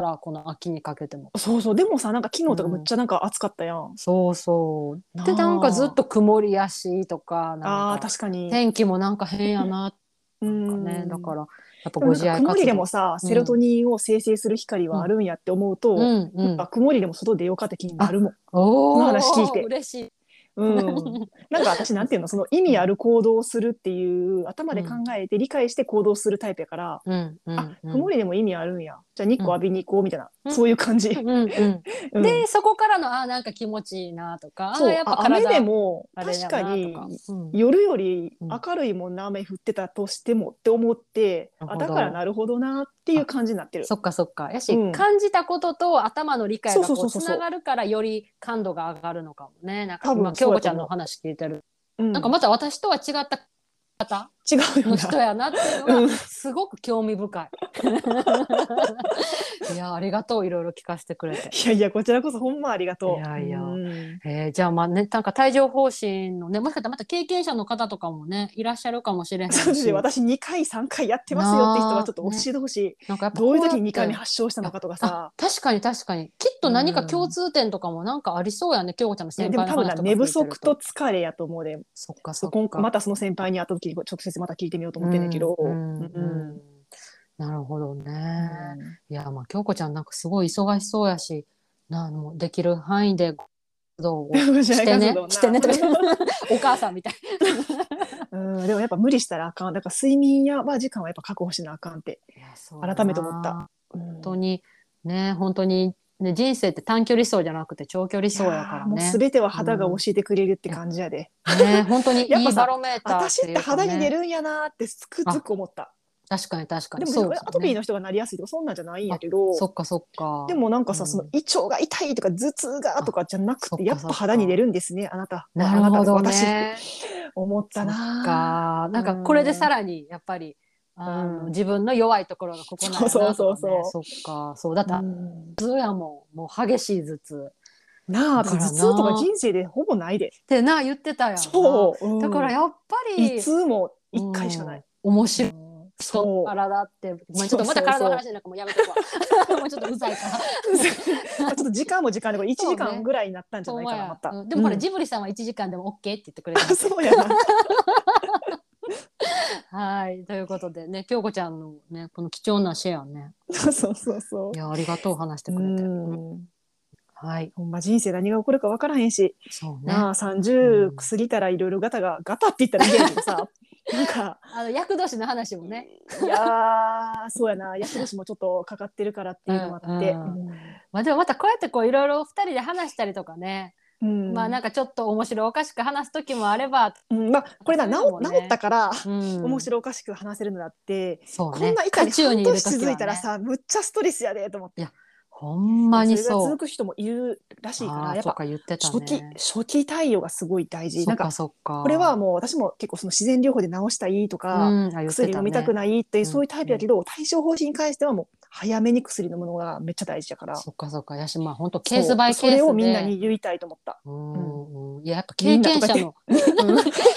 [SPEAKER 1] からこの秋にかけても。
[SPEAKER 2] そうそう、でもさ、なんか昨日とかむっちゃなんか暑かったやん。
[SPEAKER 1] そうそう。でなんかずっと曇りやしとか
[SPEAKER 2] ああ、
[SPEAKER 1] なんか
[SPEAKER 2] 確かに。
[SPEAKER 1] 天気もなんか変やな
[SPEAKER 2] うん
[SPEAKER 1] ね、だからやっぱご自愛
[SPEAKER 2] 曇りでも
[SPEAKER 1] 活
[SPEAKER 2] さ、セロトニンを生成する光はあるんやって思うと、
[SPEAKER 1] 動うんうん
[SPEAKER 2] やっぱ曇りでも外出ようかって気になるもん。
[SPEAKER 1] お
[SPEAKER 2] この話聞いて
[SPEAKER 1] 嬉しい。
[SPEAKER 2] うん、なんか私なんていうのその意味ある行動をするっていう頭で考えて理解して行動するタイプやから、
[SPEAKER 1] うんうん
[SPEAKER 2] あ
[SPEAKER 1] うん
[SPEAKER 2] 曇りでも意味あるんやじゃあ日光浴びに行こうみたいな、
[SPEAKER 1] うん。
[SPEAKER 2] そういう感じ、
[SPEAKER 1] うんうん
[SPEAKER 2] うん。
[SPEAKER 1] でそこからのあーなんか気持ちいいなとかあ
[SPEAKER 2] そう
[SPEAKER 1] ーやっぱ
[SPEAKER 2] あ雨
[SPEAKER 1] 体
[SPEAKER 2] でも確かに
[SPEAKER 1] うん。
[SPEAKER 2] 夜より
[SPEAKER 1] うん
[SPEAKER 2] 明るいもんな雨降ってたとしてもって思って、
[SPEAKER 1] なるほど。
[SPEAKER 2] あだからなるほどなっていう感じになってる。
[SPEAKER 1] そっかそっか。やし、
[SPEAKER 2] うん。
[SPEAKER 1] 感じたことと頭の理解がこ
[SPEAKER 2] そう
[SPEAKER 1] つながるからより感度が上がるのかもね。なんか今京子ちゃんの話聞いてる、
[SPEAKER 2] うん。
[SPEAKER 1] なんかまた私とは違った方？
[SPEAKER 2] 違うよ
[SPEAKER 1] の人
[SPEAKER 2] な。
[SPEAKER 1] やなっていうのがすごく興味深い。[laughs] いやありがとういろいろ聞かせてくれて。
[SPEAKER 2] いやいやこちらこそほんまありがとう。
[SPEAKER 1] いやいや。
[SPEAKER 2] うん。
[SPEAKER 1] えー、じゃあまあねなんか帯状疱疹のねもしかしたらまた経験者の方とかもねいらっしゃるかもしれへん
[SPEAKER 2] そうです
[SPEAKER 1] し
[SPEAKER 2] ね。私2回3回やってますよって人はちょっと教えてほしい。
[SPEAKER 1] なんかやっぱ
[SPEAKER 2] どういう時
[SPEAKER 1] こ
[SPEAKER 2] に2回目発症したのかとか
[SPEAKER 1] あ
[SPEAKER 2] さ。
[SPEAKER 1] 確かに確かに。きっと何か共通点とかもなんかありそうやね京子ちゃんの先
[SPEAKER 2] でも
[SPEAKER 1] 輩の話とか
[SPEAKER 2] 多分な寝不足と疲れやと思うで、
[SPEAKER 1] そっかそっか。
[SPEAKER 2] 今またその先輩に会った時に直接また聞いてみようと思ってんだけど。
[SPEAKER 1] なるほどね、
[SPEAKER 2] うん。
[SPEAKER 1] いやまあ京子ちゃんなんかすごい忙しそうやしなもうできる範囲で活動をしてね？してね？と [laughs] かお母さんみたい
[SPEAKER 2] うん、でもやっぱ無理したらあかん。だから睡眠やは時間はやっぱ確保しなあかんって。改めて思った。本
[SPEAKER 1] 本当にね本当にね人生って短距離走じゃなくて長距離走やから
[SPEAKER 2] もう
[SPEAKER 1] ね。
[SPEAKER 2] すべては肌が教えてくれるって感じやで。
[SPEAKER 1] ね本当に [laughs] いい
[SPEAKER 2] やっぱさ
[SPEAKER 1] バロメーター
[SPEAKER 2] 私って肌に出
[SPEAKER 1] る
[SPEAKER 2] るんやなーってつくづく思った。
[SPEAKER 1] 確かに確か
[SPEAKER 2] でも
[SPEAKER 1] にですよね。
[SPEAKER 2] アトピーの人がなりやすいとかそんなんじゃないんやけど。
[SPEAKER 1] そっかそっか。
[SPEAKER 2] でもなんかさ、
[SPEAKER 1] うん。
[SPEAKER 2] その胃腸が痛いとか頭痛がとかじゃなくてやっぱ肌に出るんですね。あなた。
[SPEAKER 1] なるほど
[SPEAKER 2] あなた私
[SPEAKER 1] ね
[SPEAKER 2] 思ったな
[SPEAKER 1] なんかこれでさらにやっぱりあの、
[SPEAKER 2] うん
[SPEAKER 1] 自分の弱いところがここなんやなとか、ね、
[SPEAKER 2] そうそうそう
[SPEAKER 1] そっか。そうだって
[SPEAKER 2] うん。
[SPEAKER 1] 頭痛やもんもう激しい頭痛。
[SPEAKER 2] なあ頭痛とか人生でほぼないで。
[SPEAKER 1] ってな言ってたやんな。
[SPEAKER 2] そう。うん。
[SPEAKER 1] だからやっぱり
[SPEAKER 2] いつも一回しかない。
[SPEAKER 1] うん。面白い。
[SPEAKER 2] そう。
[SPEAKER 1] 体って。ちょっとまた体の話なんかもうやめとくわ。[laughs] もうちょっとうざいか [laughs]
[SPEAKER 2] ちょっと時間も時間でこれ1時間ぐらいになったんじゃないかな、
[SPEAKER 1] ほんま
[SPEAKER 2] た。
[SPEAKER 1] うん。でもこれ、
[SPEAKER 2] うん。
[SPEAKER 1] ジブリさんは1時間でも OK って言ってくれてます
[SPEAKER 2] そうやな。[laughs]
[SPEAKER 1] はいということでね京子ちゃんのねこの貴重なシェアね。[laughs]
[SPEAKER 2] そうそうそう。
[SPEAKER 1] い。やありがとう話してくれて、
[SPEAKER 2] うん。
[SPEAKER 1] はい。
[SPEAKER 2] ほんま人生何が起こるか分からへんし、
[SPEAKER 1] そうね。
[SPEAKER 2] なあ30過ぎたらいろいろガタがガタって言ったらいいけどさ。なんか。[laughs]
[SPEAKER 1] あの厄年の話もね。
[SPEAKER 2] いやーそうやな。厄年もちょっとかかってるからっていうのもあって、
[SPEAKER 1] うんまあでもまたこうやってこういろいろ二人で話したりとかね、
[SPEAKER 2] うん。
[SPEAKER 1] まあなんかちょっと面白おかしく話す時もあれば、
[SPEAKER 2] うん。まあこれな治治ったから、
[SPEAKER 1] うん。
[SPEAKER 2] 面白おかしく話せるのだって、
[SPEAKER 1] そうね。
[SPEAKER 2] こんな板に半年続いたらさ、むっちゃストレスやでと思って。
[SPEAKER 1] ほんまに
[SPEAKER 2] そ
[SPEAKER 1] う。
[SPEAKER 2] 続く人もいるらしいからやっぱ初期
[SPEAKER 1] ね。
[SPEAKER 2] 初期対応がすごい大事。なんかこれはもう私も結構その自然療法で治したいとか、
[SPEAKER 1] うん。あ言って
[SPEAKER 2] 薬飲みたく
[SPEAKER 1] い
[SPEAKER 2] ないっていう、
[SPEAKER 1] うん。
[SPEAKER 2] そういうタイプやけど、対処方針に関してはもう早めに薬飲むのがめっちゃ大事だから。
[SPEAKER 1] そっかそっか。やしまあ本当ケースバイケースで。
[SPEAKER 2] それをみんなに言いたいと思った。
[SPEAKER 1] うん。うん。いややっぱ経験者の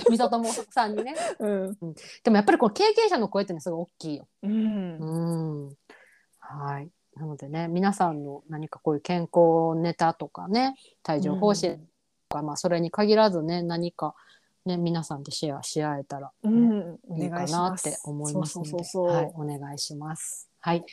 [SPEAKER 1] 美里 [laughs] もさんにね。
[SPEAKER 2] うん。
[SPEAKER 1] でもやっぱりこの経験者の声ってのはすごい大きいよ。
[SPEAKER 2] うん。
[SPEAKER 1] うん。はい。なのでね、皆さんの何かこういう健康ネタとかね、帯状疱疹とか、まあそれに限らずね、何かね、皆さんでシェアし合えたら、ね
[SPEAKER 2] うん、お
[SPEAKER 1] いいかなって思いますので、
[SPEAKER 2] そうそうそうそう。
[SPEAKER 1] はい、お願いします。はい。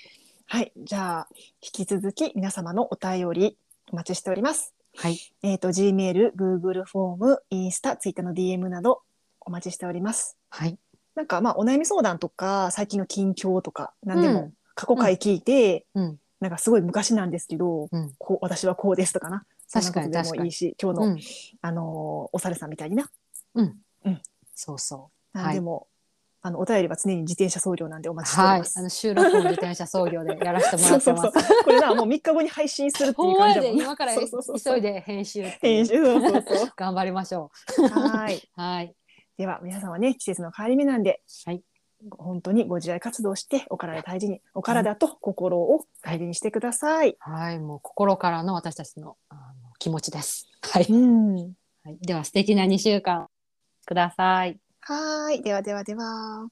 [SPEAKER 2] はい、じゃあ引き続き皆様のお便りお待ちしております。
[SPEAKER 1] はい。
[SPEAKER 2] えっ、と Gmail、Google フォーム、インスタ、Twitter の DM などお待ちしております。
[SPEAKER 1] はい。
[SPEAKER 2] なんかまあお悩み相談とか最近の近況とか何でも
[SPEAKER 1] うん
[SPEAKER 2] 過去回聞いて、
[SPEAKER 1] うん。
[SPEAKER 2] なんかすごい昔なんですけど、
[SPEAKER 1] うん。
[SPEAKER 2] こう私はこうですとかな。
[SPEAKER 1] 確かに
[SPEAKER 2] でもいいし、今日の、
[SPEAKER 1] うん。
[SPEAKER 2] あのーお猿さんみたいにな。
[SPEAKER 1] うん。
[SPEAKER 2] うん
[SPEAKER 1] そうそ
[SPEAKER 2] なんでも、あのお便りは常に自転車送料なんでお
[SPEAKER 1] う。
[SPEAKER 2] 待ちしており
[SPEAKER 1] はい
[SPEAKER 2] ま。す。
[SPEAKER 1] あの収録も自転車操業でやらせてもら
[SPEAKER 2] そう
[SPEAKER 1] って
[SPEAKER 2] そう
[SPEAKER 1] ます。[laughs]
[SPEAKER 2] そう。これなもう3日後に配信するって
[SPEAKER 1] ほ
[SPEAKER 2] いう感じだもんな
[SPEAKER 1] んまやで今から [laughs]
[SPEAKER 2] そうそうそうそう
[SPEAKER 1] 急いで編集
[SPEAKER 2] 編集そうそうそう。[laughs]
[SPEAKER 1] 頑張りましょ
[SPEAKER 2] はい。
[SPEAKER 1] う。はい。
[SPEAKER 2] では皆さんはね季節の変わり目なんで
[SPEAKER 1] はい。
[SPEAKER 2] 本当にご自愛活動してお体大事にお体と心を大事にしてください。
[SPEAKER 1] はい。もう心からの私たちのあの気持ちです。はい。
[SPEAKER 2] うん。
[SPEAKER 1] はい、では素敵な2週間ください。
[SPEAKER 2] はい。ではではでは。